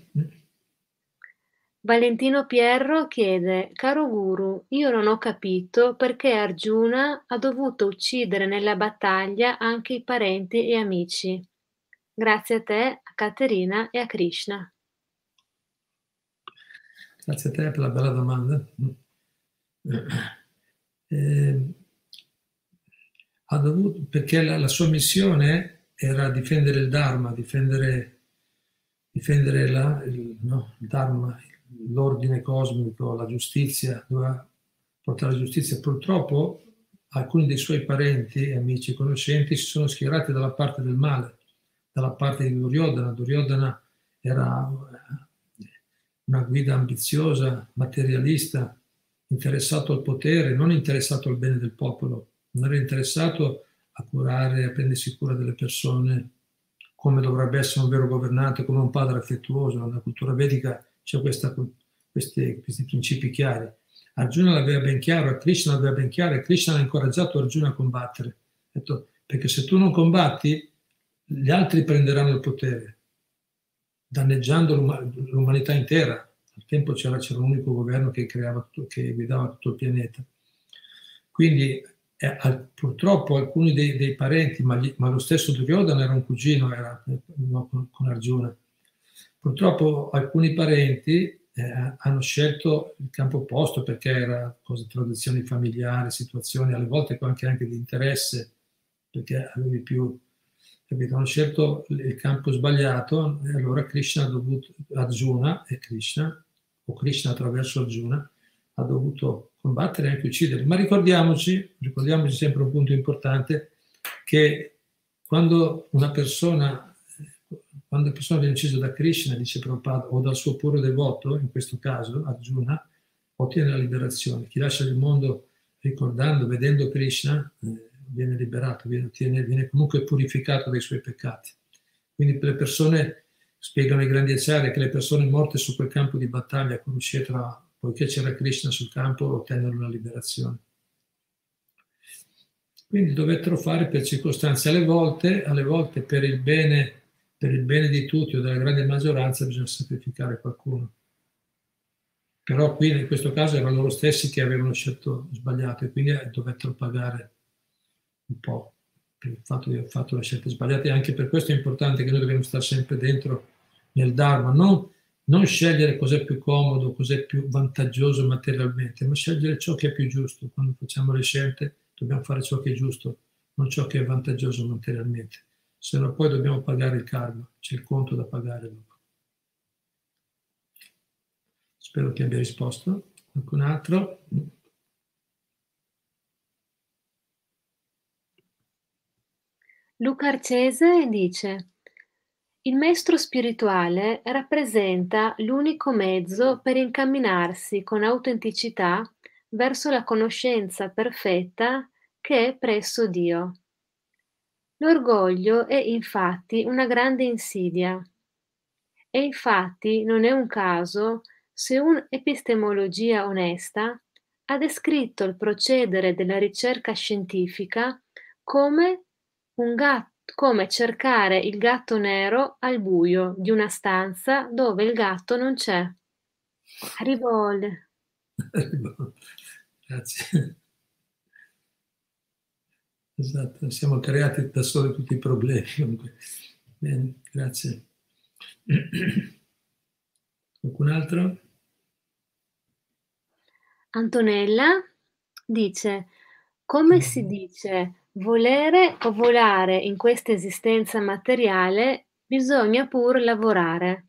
Valentino Pierro chiede, caro guru, io non ho capito perché Arjuna ha dovuto uccidere nella battaglia anche i parenti e amici. Grazie a te, a Caterina e a Krishna. Grazie a te per la bella domanda. Eh, ha dovuto, perché la, la, sua missione era difendere il Dharma, difendere, difendere la, il, no, il Dharma, l'ordine cosmico, la giustizia, doveva portare la giustizia. Purtroppo alcuni dei suoi parenti, amici, conoscenti si sono schierati dalla parte del male, dalla parte di Duryodhana. Duryodhana era una guida ambiziosa, materialista, interessato al potere, non interessato al bene del popolo non era interessato a curare, a prendersi cura delle persone come dovrebbe essere un vero governante, come un padre affettuoso. Nella cultura vedica c'è questa, questi, questi principi chiari. Arjuna l'aveva ben chiaro, Krishna l'aveva ben chiaro e Krishna ha incoraggiato Arjuna a combattere. Detto, perché se tu non combatti, gli altri prenderanno il potere, danneggiando l'umanità intera. Al tempo c'era, c'era un unico governo che, creava, che guidava tutto il pianeta. Quindi eh, purtroppo alcuni dei, dei parenti, ma, gli, ma, lo stesso Duryodhana era un cugino era, no, con, con, Arjuna, purtroppo alcuni parenti eh, hanno scelto il campo opposto perché era cose, tradizioni familiari, situazioni alle volte anche, anche di interesse, perché avevi più, capito? hanno scelto il campo sbagliato e allora Krishna ha dovuto, Arjuna e Krishna, o Krishna attraverso Arjuna, ha dovuto combattere e anche uccidere. Ma ricordiamoci, ricordiamoci sempre un punto importante, che quando una persona, quando una persona viene uccisa da Krishna, dice Prabhupada, o dal suo puro devoto, in questo caso Arjuna, ottiene la liberazione. Chi lascia il mondo ricordando, vedendo Krishna, eh, viene liberato, viene, viene comunque purificato dai suoi peccati. Quindi le persone, spiegano i grandi acciari, che le persone morte su quel campo di battaglia, Kurukshetra poiché c'era Krishna sul campo, ottennero la liberazione. Quindi dovettero fare per circostanze, alle volte, alle volte per, il bene, per il bene di tutti o della grande maggioranza bisogna sacrificare qualcuno. Però qui in questo caso erano loro stessi che avevano scelto sbagliato e quindi dovettero pagare un po' per il fatto di aver fatto le scelte sbagliate e anche per questo è importante che noi dobbiamo stare sempre dentro nel Dharma, non non scegliere cos'è più comodo, cos'è più vantaggioso materialmente, ma scegliere ciò che è più giusto. Quando facciamo le scelte dobbiamo fare ciò che è giusto, non ciò che è vantaggioso materialmente. Se no poi dobbiamo pagare il karma, c'è il conto da pagare dopo. Spero che abbia risposto. Qualcun altro? Luca Arcese dice il maestro spirituale rappresenta l'unico mezzo per incamminarsi con autenticità verso la conoscenza perfetta che è presso Dio. L'orgoglio è infatti una grande insidia. E infatti non è un caso se un'epistemologia onesta ha descritto il procedere della ricerca scientifica come, gatto, come cercare il gatto nero al buio di una stanza dove il gatto non c'è. Arrivole. Grazie. Esatto, siamo creati da soli tutti i problemi. Comunque. Bene, grazie. Qualcun altro? Antonella dice, come si dice volere o volare in questa esistenza materiale, bisogna pur lavorare.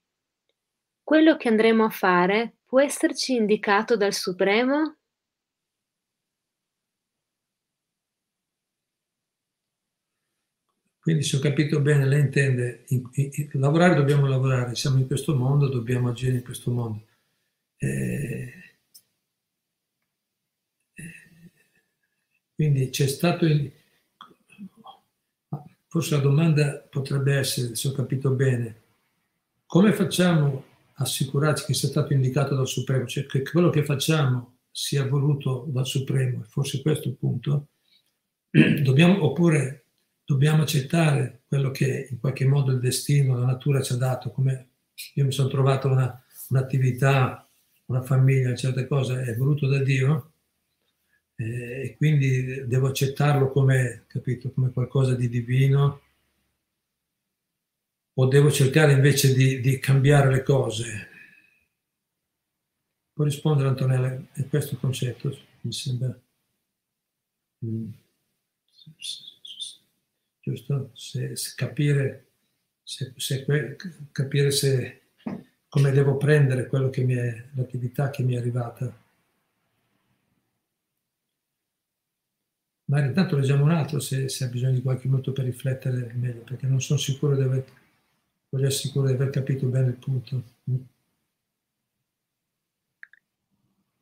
Quello che andremo a fare può esserci indicato dal Supremo? Quindi se ho capito bene, lei intende, in, in, lavorare dobbiamo lavorare, siamo in questo mondo, dobbiamo agire in questo mondo. Eh, eh, quindi c'è stato, il, forse la domanda potrebbe essere, se ho capito bene, come facciamo a assicurarci che sia stato indicato dal Supremo, cioè che quello che facciamo sia voluto dal Supremo, forse questo è il punto, dobbiamo, oppure dobbiamo accettare quello che in qualche modo il destino, la natura ci ha dato, come io mi sono trovato una, un'attività, una famiglia, certe cose, è voluto da Dio eh, e quindi devo accettarlo come, capito, come qualcosa di divino o devo cercare invece di, di cambiare le cose? Può rispondere Antonella, è questo il concetto, mi sembra. Mm giusto? Se, se capire, se, se, capire come devo prendere quello che mi è, l'attività che mi è arrivata. Ma intanto leggiamo un altro se, se ha bisogno di qualche minuto per riflettere meglio, perché non sono sicuro di aver, sicuro di aver capito bene il punto.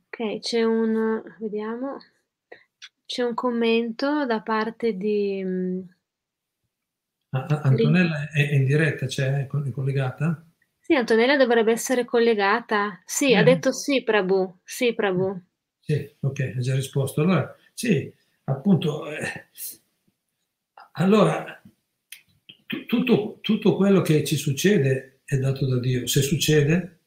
Ok, c'è un, vediamo, c'è un commento da parte di Antonella è in diretta, cioè è collegata? Sì, Antonella dovrebbe essere collegata. Sì, eh. ha detto sì, Prabhu. Sì, Prabhu. Sì, ok, ha già risposto. Allora, sì, appunto, eh, allora, tutto, tutto, quello che ci succede è dato da Dio. Se succede,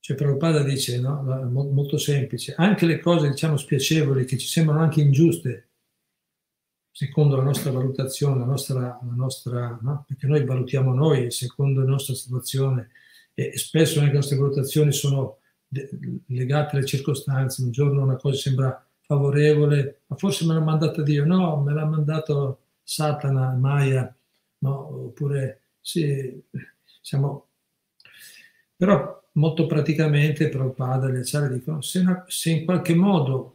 cioè Prabhupada dice, no, molto semplice, anche le cose, diciamo, spiacevoli, che ci sembrano anche ingiuste, secondo la nostra valutazione, la nostra, la nostra no? perché noi valutiamo noi secondo la nostra situazione e spesso le nostre valutazioni sono legate alle circostanze, un giorno una cosa sembra favorevole, ma forse me l'ha mandata Dio, no, me l'ha mandato Satana, Maya, no? oppure sì, siamo... Però molto praticamente Prabhupada, le acciare dicono, se, una, se in qualche modo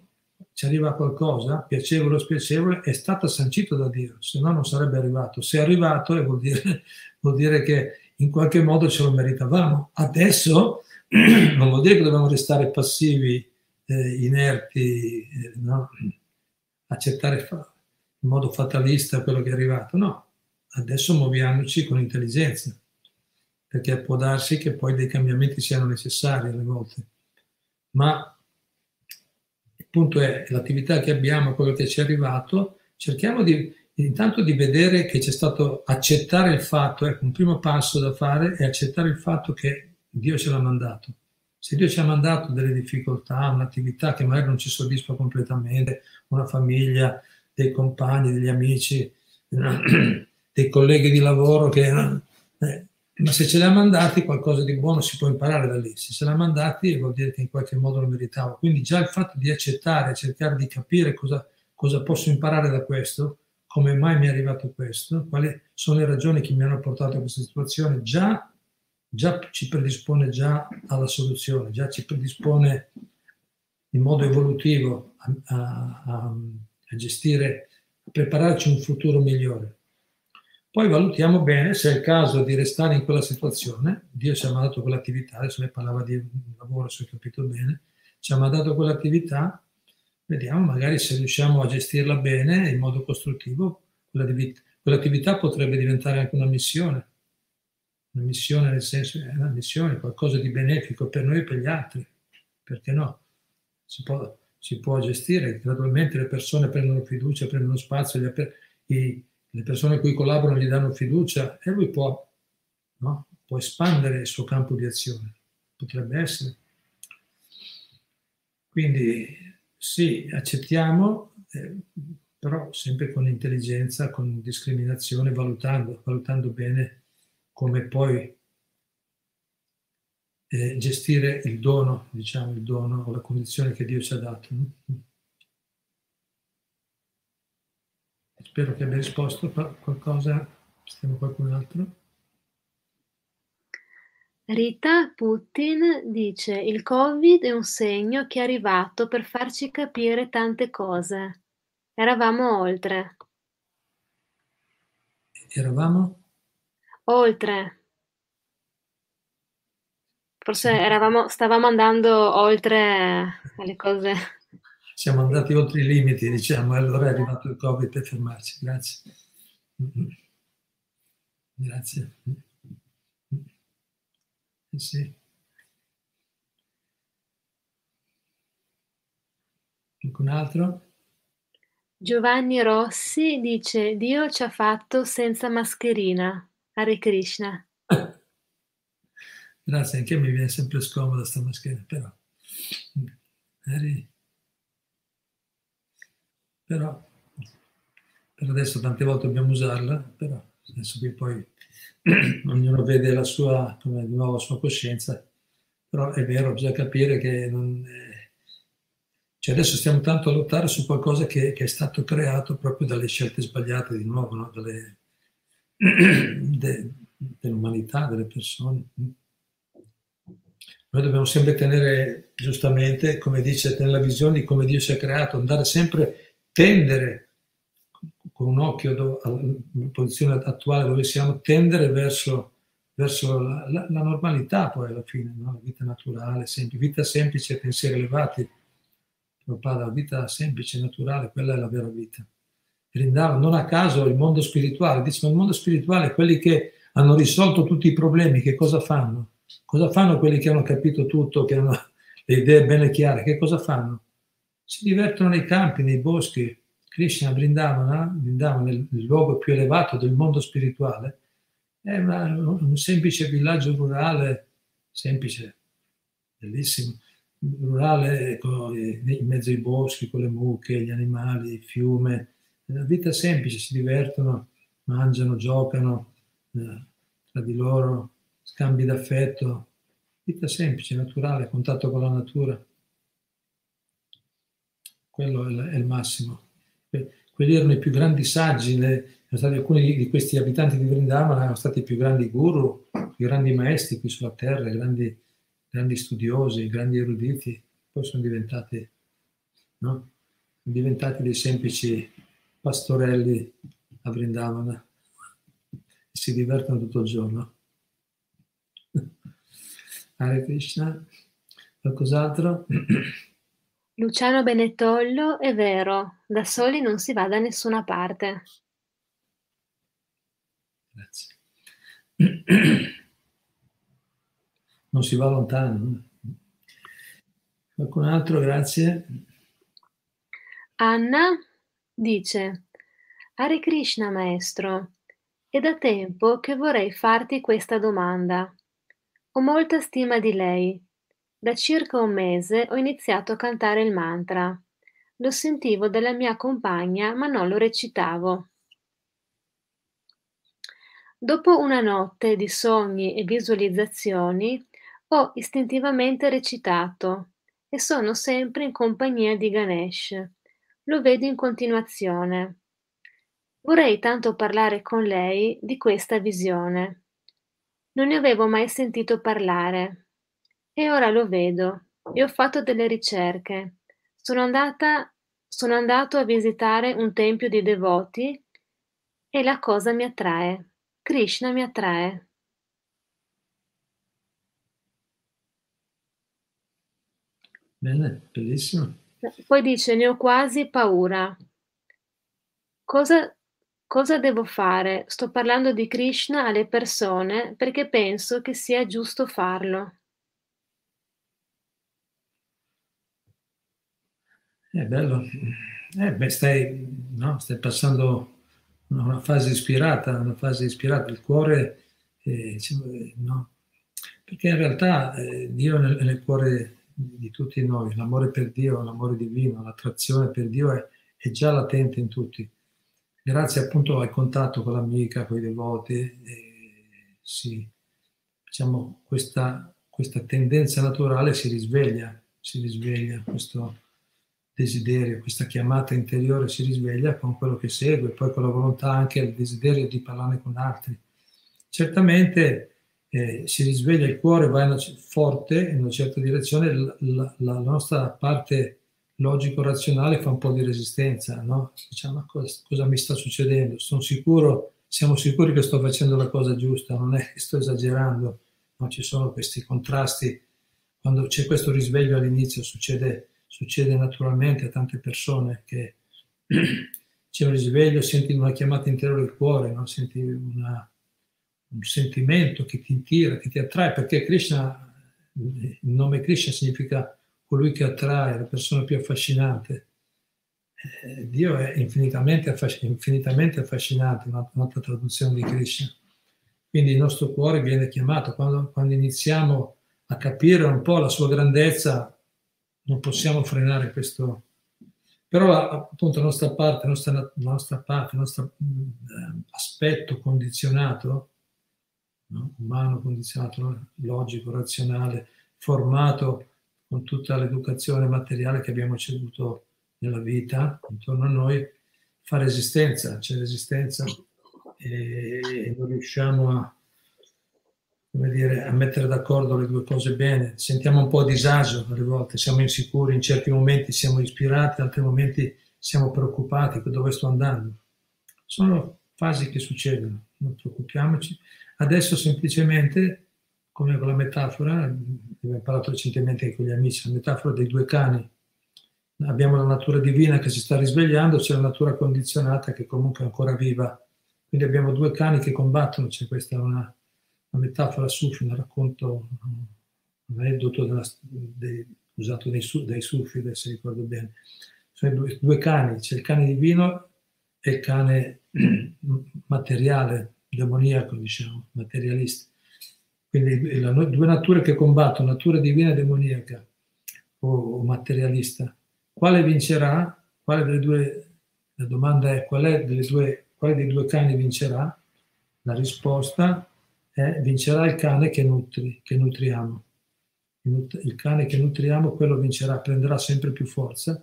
ci arriva qualcosa, piacevole o spiacevole, è stato sancito da Dio, se no non sarebbe arrivato. Se è arrivato vuol dire, vuol dire che in qualche modo ce lo meritavamo. Adesso non vuol dire che dobbiamo restare passivi, eh, inerti, eh, no? accettare fa- in modo fatalista quello che è arrivato. No, adesso muoviamoci con intelligenza, perché può darsi che poi dei cambiamenti siano necessari alle volte. Ma punto è l'attività che abbiamo, quello che ci è arrivato, cerchiamo di, intanto di vedere che c'è stato accettare il fatto, ecco, un primo passo da fare è accettare il fatto che Dio ce l'ha mandato. Se Dio ci ha mandato delle difficoltà, un'attività che magari non ci soddisfa completamente, una famiglia, dei compagni, degli amici, dei colleghi di lavoro che eh, ma se ce l'ha mandati qualcosa di buono si può imparare da lì, se ce l'ha mandati vuol dire che in qualche modo lo meritavo. Quindi già il fatto di accettare, cercare di capire cosa, cosa posso imparare da questo, come mai mi è arrivato questo, quali sono le ragioni che mi hanno portato a questa situazione, già già ci predispone già alla soluzione, già ci predispone in modo evolutivo a, a, a, a gestire, a prepararci un futuro migliore. Poi valutiamo bene se è il caso di restare in quella situazione. Dio ci ha mandato quell'attività, adesso lei parlava di lavoro, se ho capito bene, ci ha mandato quell'attività, vediamo magari se riusciamo a gestirla bene in modo costruttivo, quell'attività potrebbe diventare anche una missione. Una missione nel senso, è una missione, qualcosa di benefico per noi e per gli altri. Perché no? Si può, si può gestire, gradualmente le persone prendono fiducia, prendono spazio, gli, i, le persone con cui collaborano gli danno fiducia e lui può, no? può espandere il suo campo di azione. Potrebbe essere. Quindi sì, accettiamo, eh, però sempre con intelligenza, con discriminazione, valutando, valutando bene come poi eh, gestire il dono, diciamo il dono o la condizione che Dio ci ha dato. Spero che abbia risposto a qualcosa. Stiamo qualcun altro? Rita Putin dice il Covid è un segno che è arrivato per farci capire tante cose. Eravamo oltre. Eravamo? Oltre. Forse eravamo, stavamo andando oltre alle cose siamo andati oltre i limiti, diciamo, e allora è arrivato il Covid per fermarci. Grazie. Grazie. Eh sì. Qualcun altro? Giovanni Rossi dice Dio ci ha fatto senza mascherina. Hare Krishna. Grazie, anche a me viene sempre scomoda sta mascherina, però. Però per adesso tante volte dobbiamo usarla, però adesso qui poi ognuno vede la sua, come di nuovo la sua coscienza, però è vero, bisogna capire che non, cioè adesso stiamo tanto a lottare su qualcosa che, che, è stato creato proprio dalle scelte sbagliate, di nuovo, no? dalle, de, dell'umanità, delle persone. Noi dobbiamo sempre tenere, giustamente, come dice, tenere la visione di come Dio ci ha creato, andare sempre tendere con un occhio alla posizione attuale dove siamo, tendere verso, verso la, la, la, normalità poi alla fine, no? la vita naturale, semplice, vita semplice, pensieri elevati. La vita semplice, naturale, quella è la vera vita. Rindava, non a caso il mondo spirituale, dice, ma il mondo spirituale, quelli che hanno risolto tutti i problemi, che cosa fanno? Cosa fanno quelli che hanno capito tutto, che hanno le idee bene chiare? Che cosa fanno? si divertono nei campi, nei boschi. Krishna Vrindavana, Vrindavana nel, nel luogo più elevato del mondo spirituale, è una, un semplice villaggio rurale, semplice, bellissimo, rurale in mezzo ai boschi, con le mucche, gli animali, il fiume, una vita semplice, si divertono, mangiano, giocano eh, tra di loro, scambi d'affetto, vita semplice, naturale, contatto con la natura quello è è il massimo. Quelli erano i più grandi saggi, le, stati, alcuni di questi abitanti di Vrindavana erano stati i più grandi guru, i grandi maestri qui sulla terra, i grandi, grandi studiosi, i grandi eruditi, poi sono diventati, no? sono diventati dei semplici pastorelli a Vrindavana e si divertono tutto il giorno. Hare Krishna, qualcos'altro? Luciano Benettollo È vero, da soli non si va da nessuna parte. Grazie. Non si va lontano. Qualcun altro, grazie. Anna dice, Hare Krishna maestro, è da tempo che vorrei farti questa domanda. Ho molta stima di lei da circa un mese ho iniziato a cantare il mantra. Lo sentivo dalla mia compagna, ma non lo recitavo. Dopo una notte di sogni e visualizzazioni, ho istintivamente recitato e sono sempre in compagnia di Ganesh. Lo vedo in continuazione. Vorrei tanto parlare con lei di questa visione. Non ne avevo mai sentito parlare. E ora lo vedo e ho fatto delle ricerche. Sono andata sono andato a visitare un tempio di devoti e la cosa mi attrae. Krishna mi attrae. Bene, bellissimo. Poi dice, ne ho quasi paura. Cosa, cosa devo fare? Sto parlando di Krishna alle persone perché penso che sia giusto farlo. È bello. Eh, beh, stai, no, stai passando una fase ispirata, una fase ispirata. Il cuore, eh, no? Perché in realtà eh, Dio nel, nel, cuore di tutti noi, l'amore per Dio, l'amore divino, l'attrazione per Dio è, è già latente in tutti. Grazie appunto al contatto con l'amica, con i devoti, sì, diciamo, questa, questa tendenza naturale si risveglia, si risveglia questo desiderio, questa chiamata interiore si risveglia con quello che segue, poi con la volontà anche il desiderio di parlare con altri. Certamente eh, si risveglia il cuore, va in forte in una certa direzione, la, la, nostra parte logico-razionale fa un po' di resistenza, no? Diciamo, cosa, cosa mi sta succedendo? Sono sicuro, siamo sicuri che sto facendo la cosa giusta, non è che sto esagerando, ma ci sono questi contrasti. Quando c'è questo risveglio all'inizio succede succede naturalmente a tante persone che c'è un risveglio, senti una chiamata interiore del cuore, no? senti una, un sentimento che ti tira, che ti attrae, perché Krishna, il nome Krishna significa colui che attrae, la persona più affascinante. Eh, Dio è infinitamente, affasc- infinitamente affascinante, un'altra traduzione di Krishna. Quindi il nostro cuore viene chiamato, quando, quando iniziamo a capire un po' la sua grandezza, non possiamo frenare questo. Però appunto la nostra parte, il nostro eh, aspetto condizionato, no? umano condizionato, logico, razionale, formato con tutta l'educazione materiale che abbiamo ricevuto nella vita intorno a noi, fa resistenza, c'è resistenza e non riusciamo a, dire, a mettere d'accordo le due cose bene. Sentiamo un po' disagio alle volte, siamo insicuri, in certi momenti siamo ispirati, in altri momenti siamo preoccupati dove sto andando. Sono fasi che succedono, non preoccupiamoci. Adesso semplicemente, come con la metafora, abbiamo parlato recentemente con gli amici, la metafora dei due cani. Abbiamo la natura divina che si sta risvegliando, c'è la natura condizionata che comunque è ancora viva. Quindi abbiamo due cani che combattono, c'è questa una una metafora sufi, un racconto, un aneddoto della, dei, usato dai, dai sufi, se ricordo bene. Sono due, due cani, c'è il cane divino e il cane materiale, demoniaco, diciamo, materialista. Quindi la, due nature che combattono, natura divina e demoniaca o, o materialista. Quale vincerà? Quale delle due, la domanda è è due, quale dei due cani vincerà? La risposta eh, vincerà il cane che, nutri, che nutriamo. Il cane che nutriamo, quello vincerà, prenderà sempre più forza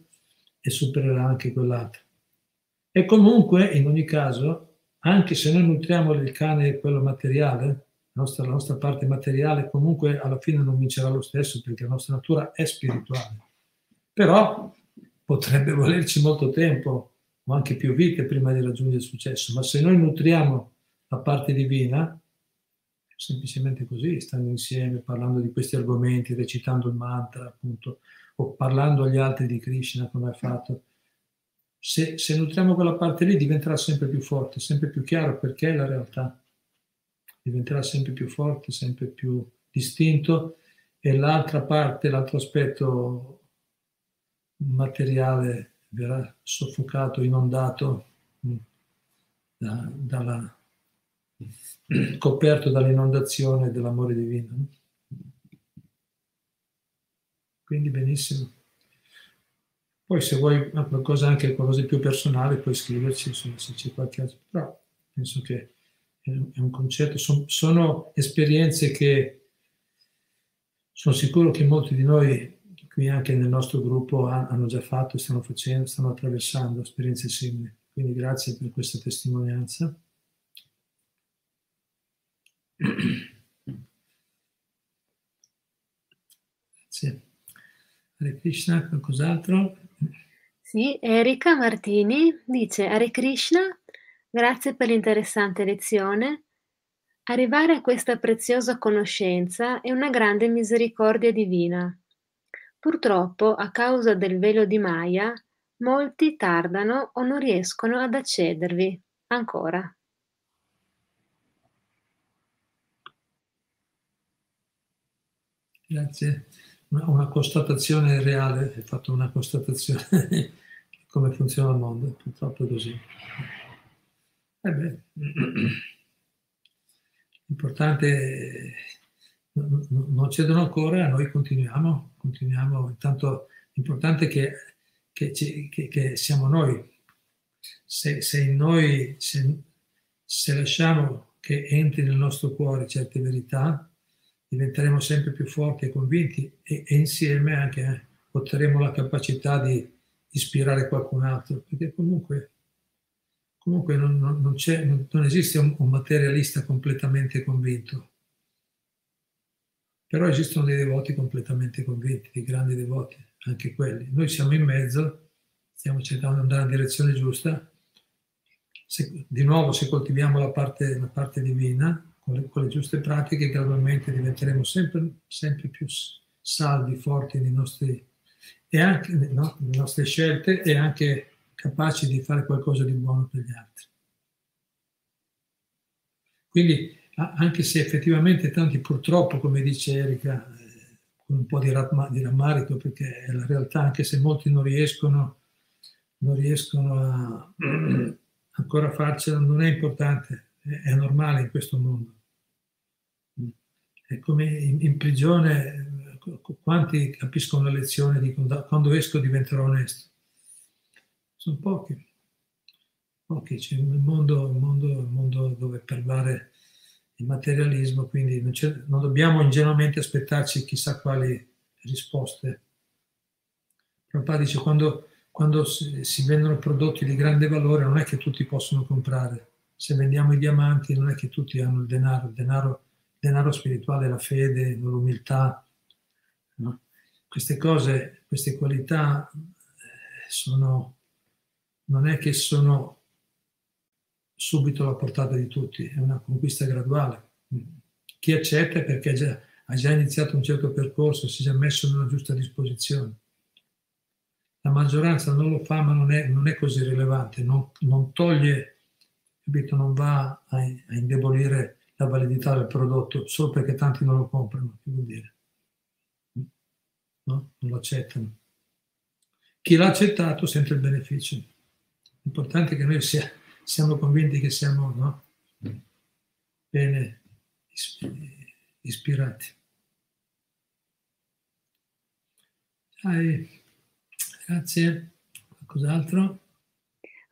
e supererà anche quell'altro. E comunque, in ogni caso, anche se noi nutriamo il cane quello materiale, la nostra, la nostra parte materiale, comunque alla fine non vincerà lo stesso perché la nostra natura è spirituale. Però potrebbe volerci molto tempo o anche più vite prima di raggiungere il successo, ma se noi nutriamo la parte divina, semplicemente così, stando insieme, parlando di questi argomenti, recitando il mantra, appunto, o parlando agli altri di Krishna come ha fatto. Se, se nutriamo quella parte lì diventerà sempre più forte, sempre più chiaro perché è la realtà. Diventerà sempre più forte, sempre più distinto e l'altra parte, l'altro aspetto materiale verrà soffocato, inondato mm, da, dalla coperto dall'inondazione dell'amore divino. Quindi benissimo. Poi se vuoi qualcosa, anche qualcosa di più personale, puoi scriverci se, se c'è qualche altro. Però penso che è un concetto, sono, sono esperienze che sono sicuro che molti di noi qui anche nel nostro gruppo hanno già fatto, stanno facendo, stanno attraversando esperienze simili. Quindi grazie per questa testimonianza. Grazie. Hare Krishna, qualcos'altro? Sì, Erika Martini dice Hare Krishna, grazie per l'interessante lezione. Arrivare a questa preziosa conoscenza è una grande misericordia divina. Purtroppo, a causa del velo di Maya, molti tardano o non riescono ad accedervi ancora. Grazie. Una, constatazione reale, hai fatto una constatazione di come funziona il mondo, purtroppo è così. Eh l'importante non cedono ancora, noi continuiamo, continuiamo. Intanto l'importante è che, che, che, che siamo noi. Se, se, noi, se, se lasciamo che entri nel nostro cuore certe verità, diventeremo sempre più forti e convinti e, e insieme anche eh, otterremo la capacità di ispirare qualcun altro, perché comunque, comunque non, non, non, non esiste un, un, materialista completamente convinto, però esistono dei devoti completamente convinti, dei grandi devoti, anche quelli. Noi siamo in mezzo, stiamo cercando di andare nella direzione giusta, se, di nuovo se coltiviamo la parte, la parte divina, con le, con le, giuste pratiche gradualmente diventeremo sempre, sempre più saldi, forti nei nostri, e anche, no, nelle nostre scelte e anche capaci di fare qualcosa di buono per gli altri. Quindi anche se effettivamente tanti purtroppo, come dice Erika, eh, con un po' di, rammarico, perché è la realtà, anche se molti non riescono, non riescono a ancora farcela, non è importante, è normale in questo mondo. È come in, in prigione, quanti capiscono la lezione di quando esco diventerò onesto? Sono pochi. Pochi, c'è un mondo, un mondo, un mondo dove parlare il materialismo, quindi non, non, dobbiamo ingenuamente aspettarci chissà quali risposte. Prabhupada dice quando, quando si, si vendono prodotti di grande valore non è che tutti possono comprare se vendiamo i diamanti non è che tutti hanno il denaro, il denaro, denaro spirituale, la fede, l'umiltà. No? Queste cose, queste qualità eh, sono, non è che sono subito alla portata di tutti, è una conquista graduale. Chi accetta è perché già, ha già iniziato un certo percorso, si è già messo nella giusta disposizione. La maggioranza non lo fa, ma non è, non è così rilevante, non, non toglie capito? non va a, a, indebolire la validità del prodotto solo perché tanti non lo comprano, che vuol dire? No? Non lo accettano. Chi l'ha accettato sente il beneficio. L'importante è che noi sia, siamo convinti che siamo no? bene ispirati. Dai, grazie. Qualcos'altro?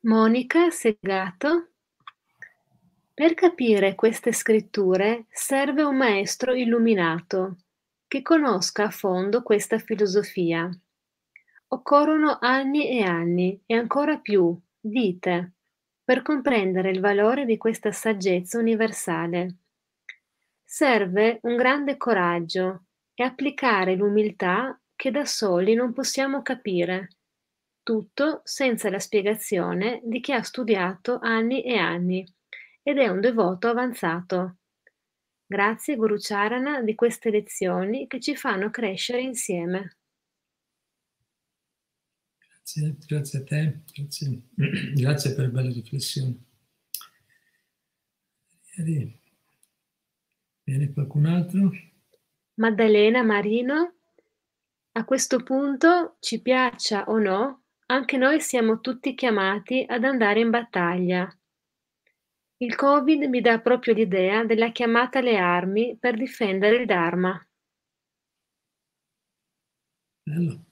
Monica Segato. Per capire queste scritture serve un maestro illuminato, che conosca a fondo questa filosofia. Occorrono anni e anni, e ancora più, vite, per comprendere il valore di questa saggezza universale. Serve un grande coraggio e applicare l'umiltà che da soli non possiamo capire, tutto senza la spiegazione di chi ha studiato anni e anni ed è un devoto avanzato. Grazie Guru Charana di queste lezioni che ci fanno crescere insieme. Grazie, grazie a te, grazie, grazie per belle riflessioni. Viene qualcun altro? Maddalena Marino, a questo punto, ci piaccia o no, anche noi siamo tutti chiamati ad andare in battaglia il Covid mi dà proprio l'idea della chiamata alle armi per difendere il Dharma. Bello.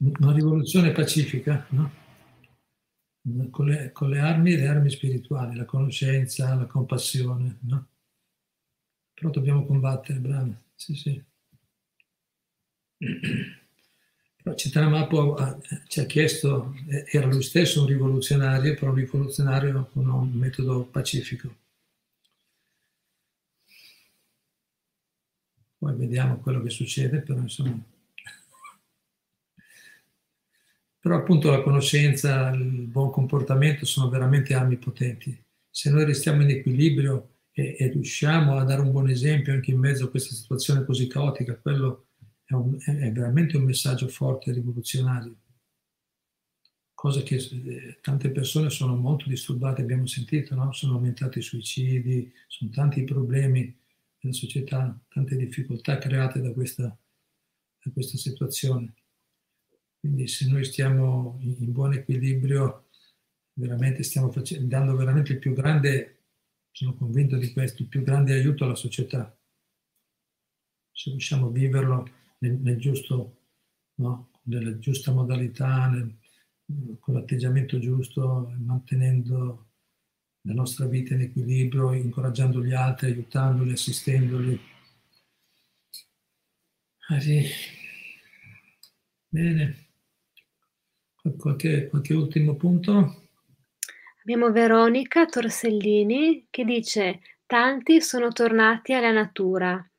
Una rivoluzione pacifica, no? Con le, con le armi, le armi spirituali, la conoscenza, la compassione, no? Però dobbiamo combattere, bravi, sì, sì. Cittadamapo ci ha chiesto, era lui stesso un rivoluzionario, però un rivoluzionario con un metodo pacifico. poi vediamo quello che succede, però insomma... Però appunto la conoscenza, il buon comportamento sono veramente armi potenti. Se noi restiamo in equilibrio e, e riusciamo a dare un buon esempio anche in mezzo a questa situazione così caotica, quello è, un, è veramente un messaggio forte e rivoluzionario cosa che eh, tante persone sono molto disturbate, abbiamo sentito, no? sono aumentati i suicidi, sono tanti i problemi nella società, tante difficoltà create da questa, da questa situazione. Quindi se noi stiamo in buon equilibrio, veramente stiamo facendo, dando veramente il più grande, sono convinto di questo, il più grande aiuto alla società. Se riusciamo a viverlo nel, nel giusto, no? nella giusta modalità, nel, con l'atteggiamento giusto, mantenendo la nostra vita in equilibrio, incoraggiando gli altri, aiutandoli, assistendoli. Ah, sì. Bene. Qualche, qualche ultimo punto? Abbiamo Veronica Torsellini che dice tanti sono tornati alla natura,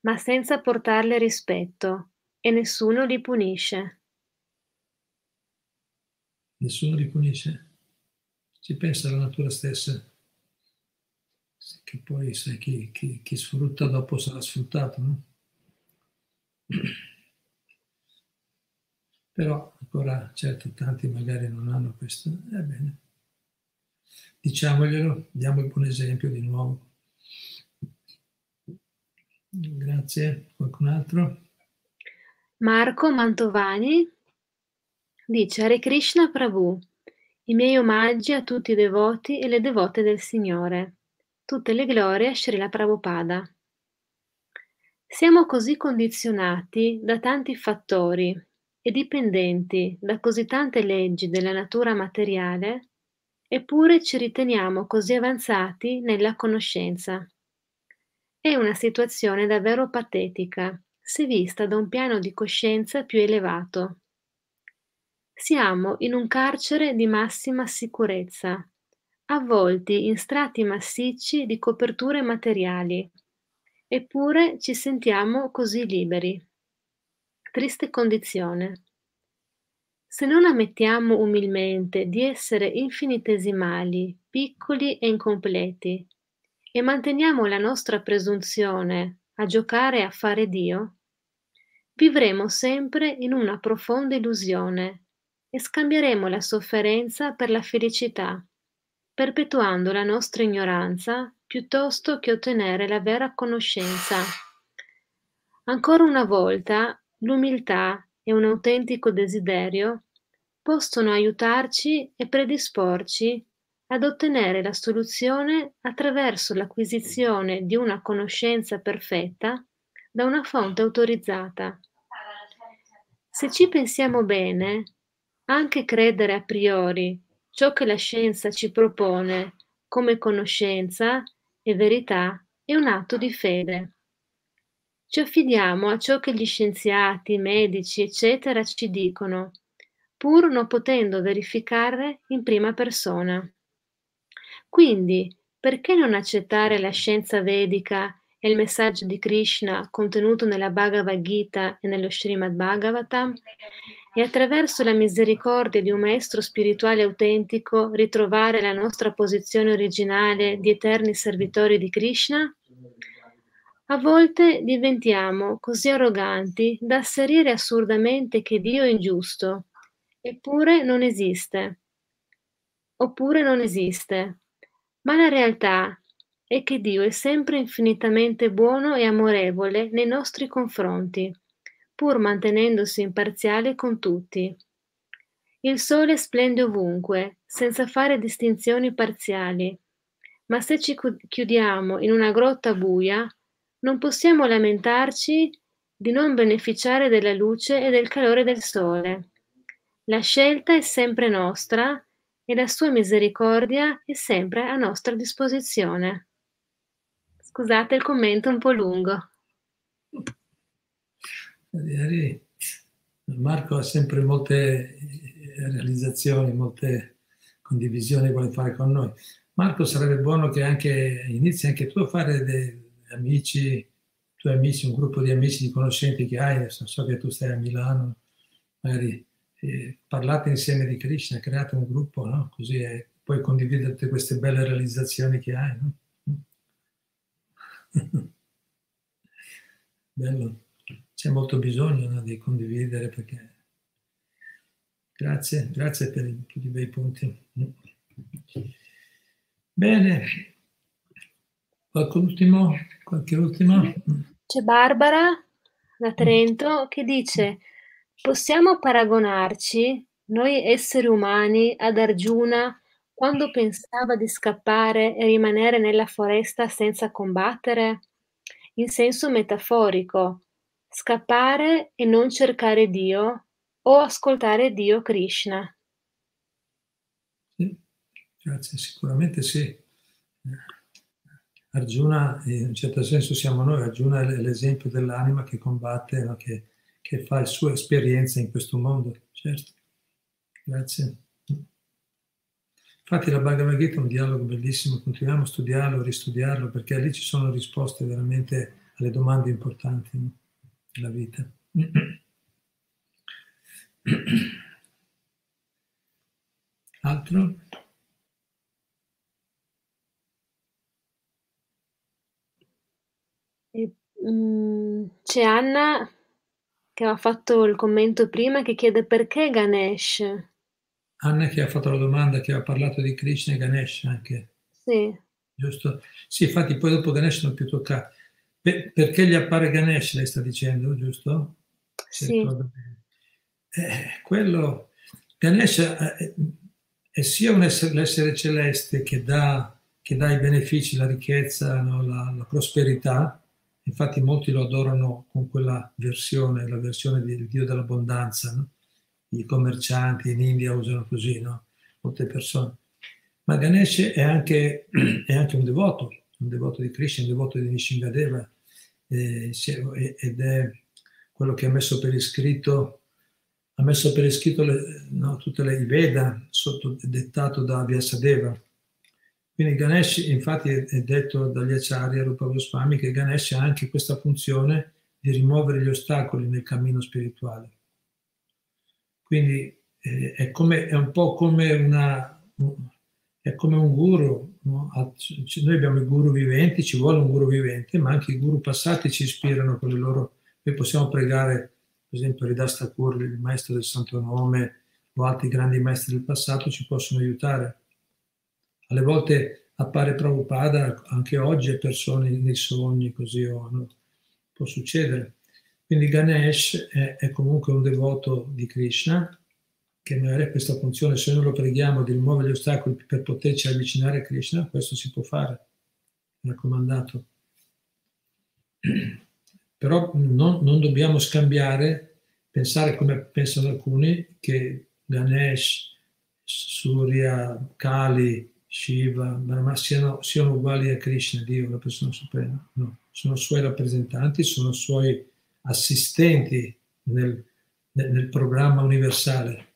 ma senza portarle rispetto e nessuno li punisce nessuno li punisce. Si pensa alla natura stessa, che poi sai chi, chi, chi sfrutta dopo sarà sfruttato, no? Però ancora, certo, tanti magari non hanno questo. Ebbene, diciamoglielo, diamo il buon esempio di nuovo. Grazie. Qualcun altro? Marco Mantovani Dice Hare Krishna Prabhu, i miei omaggi a tutti i devoti e le devote del Signore. Tutte le glorie a Srila Prabhupada. Siamo così condizionati da tanti fattori e dipendenti da così tante leggi della natura materiale, eppure ci riteniamo così avanzati nella conoscenza. È una situazione davvero patetica, se vista da un piano di coscienza più elevato. Siamo in un carcere di massima sicurezza, avvolti in strati massicci di coperture materiali, eppure ci sentiamo così liberi. Triste condizione. Se non ammettiamo umilmente di essere infinitesimali, piccoli e incompleti, e manteniamo la nostra presunzione a giocare a fare Dio, vivremo sempre in una profonda illusione e scambieremo la sofferenza per la felicità, perpetuando la nostra ignoranza piuttosto che ottenere la vera conoscenza. Ancora una volta, l'umiltà e un autentico desiderio possono aiutarci e predisporci ad ottenere la soluzione attraverso l'acquisizione di una conoscenza perfetta da una fonte autorizzata. Se ci pensiamo bene, anche credere a priori ciò che la scienza ci propone come conoscenza e verità è un atto di fede. Ci affidiamo a ciò che gli scienziati, medici, eccetera ci dicono, pur non potendo verificare in prima persona. Quindi, perché non accettare la scienza vedica e il messaggio di Krishna contenuto nella Bhagavad Gita e nello Srimad Bhagavatam e attraverso la misericordia di un maestro spirituale autentico ritrovare la nostra posizione originale di eterni servitori di Krishna? A volte diventiamo così arroganti da asserire assurdamente che Dio è ingiusto, eppure non esiste. Oppure non esiste. Ma la realtà è che Dio è sempre infinitamente buono e amorevole nei nostri confronti pur mantenendosi imparziale con tutti. Il sole splende ovunque, senza fare distinzioni parziali, ma se ci chiudiamo in una grotta buia, non possiamo lamentarci di non beneficiare della luce e del calore del sole. La scelta è sempre nostra e la sua misericordia è sempre a nostra disposizione. Scusate il commento un po' lungo. Marco ha sempre molte eh, realizzazioni, molte condivisioni che vuole fare con noi. Marco, sarebbe buono che anche inizi anche tu a fare dei amici tuoi amici, un gruppo di amici, di conoscenti che hai, so che tu stai a Milano, magari parlate insieme di Krishna, create un gruppo, no? così eh, puoi condividere tutte queste belle realizzazioni che hai. No? Bello, c'è molto bisogno no, di condividere perché... Grazie, grazie per tutti i bei punti. Bene, qualche ultimo? Qualche ultimo? C'è Barbara da Trento che dice possiamo paragonarci, noi esseri umani, ad Arjuna quando pensava di scappare e rimanere nella foresta senza combattere? In senso metaforico, scappare e non cercare Dio o ascoltare Dio Krishna. Sì, grazie, sicuramente sì. Arjuna, in un certo senso siamo noi, Arjuna è l'esempio dell'anima che combatte, no? che, che fa la sua esperienza in questo mondo, certo. Grazie. Infatti la Bhagavad Gita è un dialogo bellissimo, continuiamo a studiarlo, a ristudiarlo, perché lì ci sono risposte veramente alle domande importanti no? della vita. Altro? E, mm, c'è Anna che ha fatto il commento prima che chiede perché Ganesh? Anna che ha fatto la domanda, che ha parlato di Krishna e Ganesh anche. Sì. Giusto? Sì, infatti poi dopo Ganesh non più toccato. Per, perché gli appare Ganesh, lei sta dicendo, giusto? sì. Eh, quello, Ganesh è, è sia un essere, l'essere celeste che dà, che dà, i benefici, la ricchezza, no? la, la, prosperità. Infatti molti lo adorano con quella versione, la versione del Dio dell'abbondanza. No? i commercianti in India usano così, no? molte persone. Ma Ganesh è anche, è anche un devoto, un devoto di Krishna, un devoto di Nishingadeva, eh, ed è quello che ha messo per iscritto, ha messo per iscritto le, no, tutte le Veda, sotto, dettato da Vyasadeva. Quindi Ganesh, infatti, è detto dagli Acharya Rupa Goswami che Ganesh ha anche questa funzione di rimuovere gli ostacoli nel cammino spirituale. Quindi eh, è, come, è, un po' come, una, è come un guru. No? Noi abbiamo i guru viventi, ci vuole un guru vivente, ma anche i guru passati ci ispirano con le loro... Noi possiamo pregare, per esempio, Ridas Thakur, il maestro del Santo Nome, o altri grandi maestri del passato ci possono aiutare. Alle volte appare Prabhupada anche oggi a persone nei sogni, così o no? può succedere. Quindi Ganesh è, è, comunque un devoto di Krishna che magari ha questa funzione, se noi lo preghiamo di rimuovere gli ostacoli per poterci avvicinare a Krishna, questo si può fare, raccomandato. Però non, non dobbiamo scambiare, pensare come pensano alcuni, che Ganesh, Surya, Kali, Shiva, Brahma siano, siano uguali a Krishna, Dio, la persona suprema. No, sono suoi rappresentanti, sono suoi assistenti nel, nel programma universale,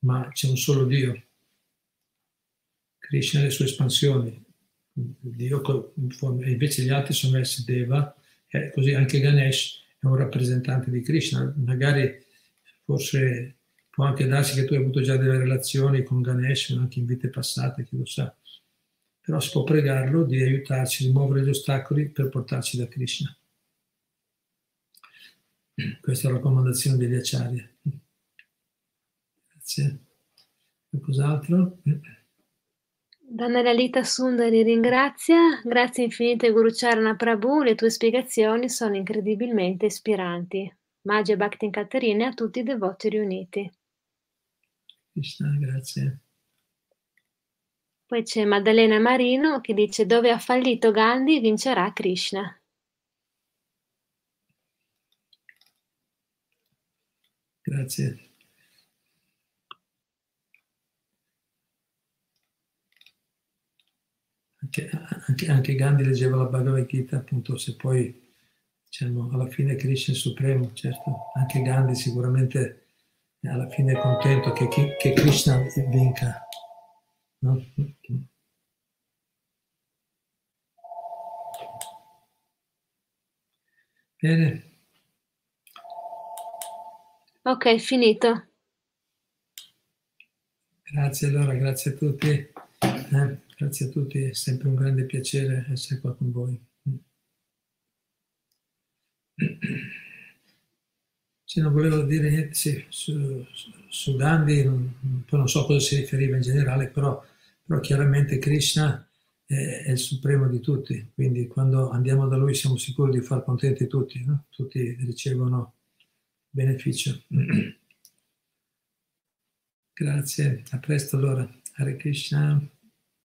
ma c'è un solo Dio. Krishna e le sue espansioni. Dio, invece gli altri sono S Deva, così anche Ganesh è un rappresentante di Krishna. Magari forse può anche darsi che tu hai avuto già delle relazioni con Ganesh anche in vite passate, chi lo sa. Però si può pregarlo di aiutarci a rimuovere gli ostacoli per portarci da Krishna. Questa è la raccomandazione degli acciari. Grazie. Qualcos'altro? Donna Lalita Sundari ringrazia, grazie infinite Guru Charana Prabhu, le tue spiegazioni sono incredibilmente ispiranti. Magia Bhakti Caterina a tutti i devoti riuniti. Krishna, grazie. Poi c'è Maddalena Marino che dice dove ha fallito Gandhi vincerà Krishna. Grazie. Anche, anche, anche, Gandhi leggeva la Bhagavad Gita, appunto, se poi diciamo, alla fine Krishna è supremo, certo, anche Gandhi sicuramente alla fine è contento che, che Krishna vinca. No? Bene. Ok, finito. Grazie allora, grazie a tutti. Eh, grazie a tutti, è sempre un grande piacere essere qua con voi. Sì, non volevo dire niente sì, su, su, Gandhi, poi non so cosa si riferiva in generale, però, però chiaramente Krishna è, è, il supremo di tutti, quindi quando andiamo da lui siamo sicuri di far contenti tutti, no? tutti ricevono beneficio. Grazie, a presto allora. Hare Krishna.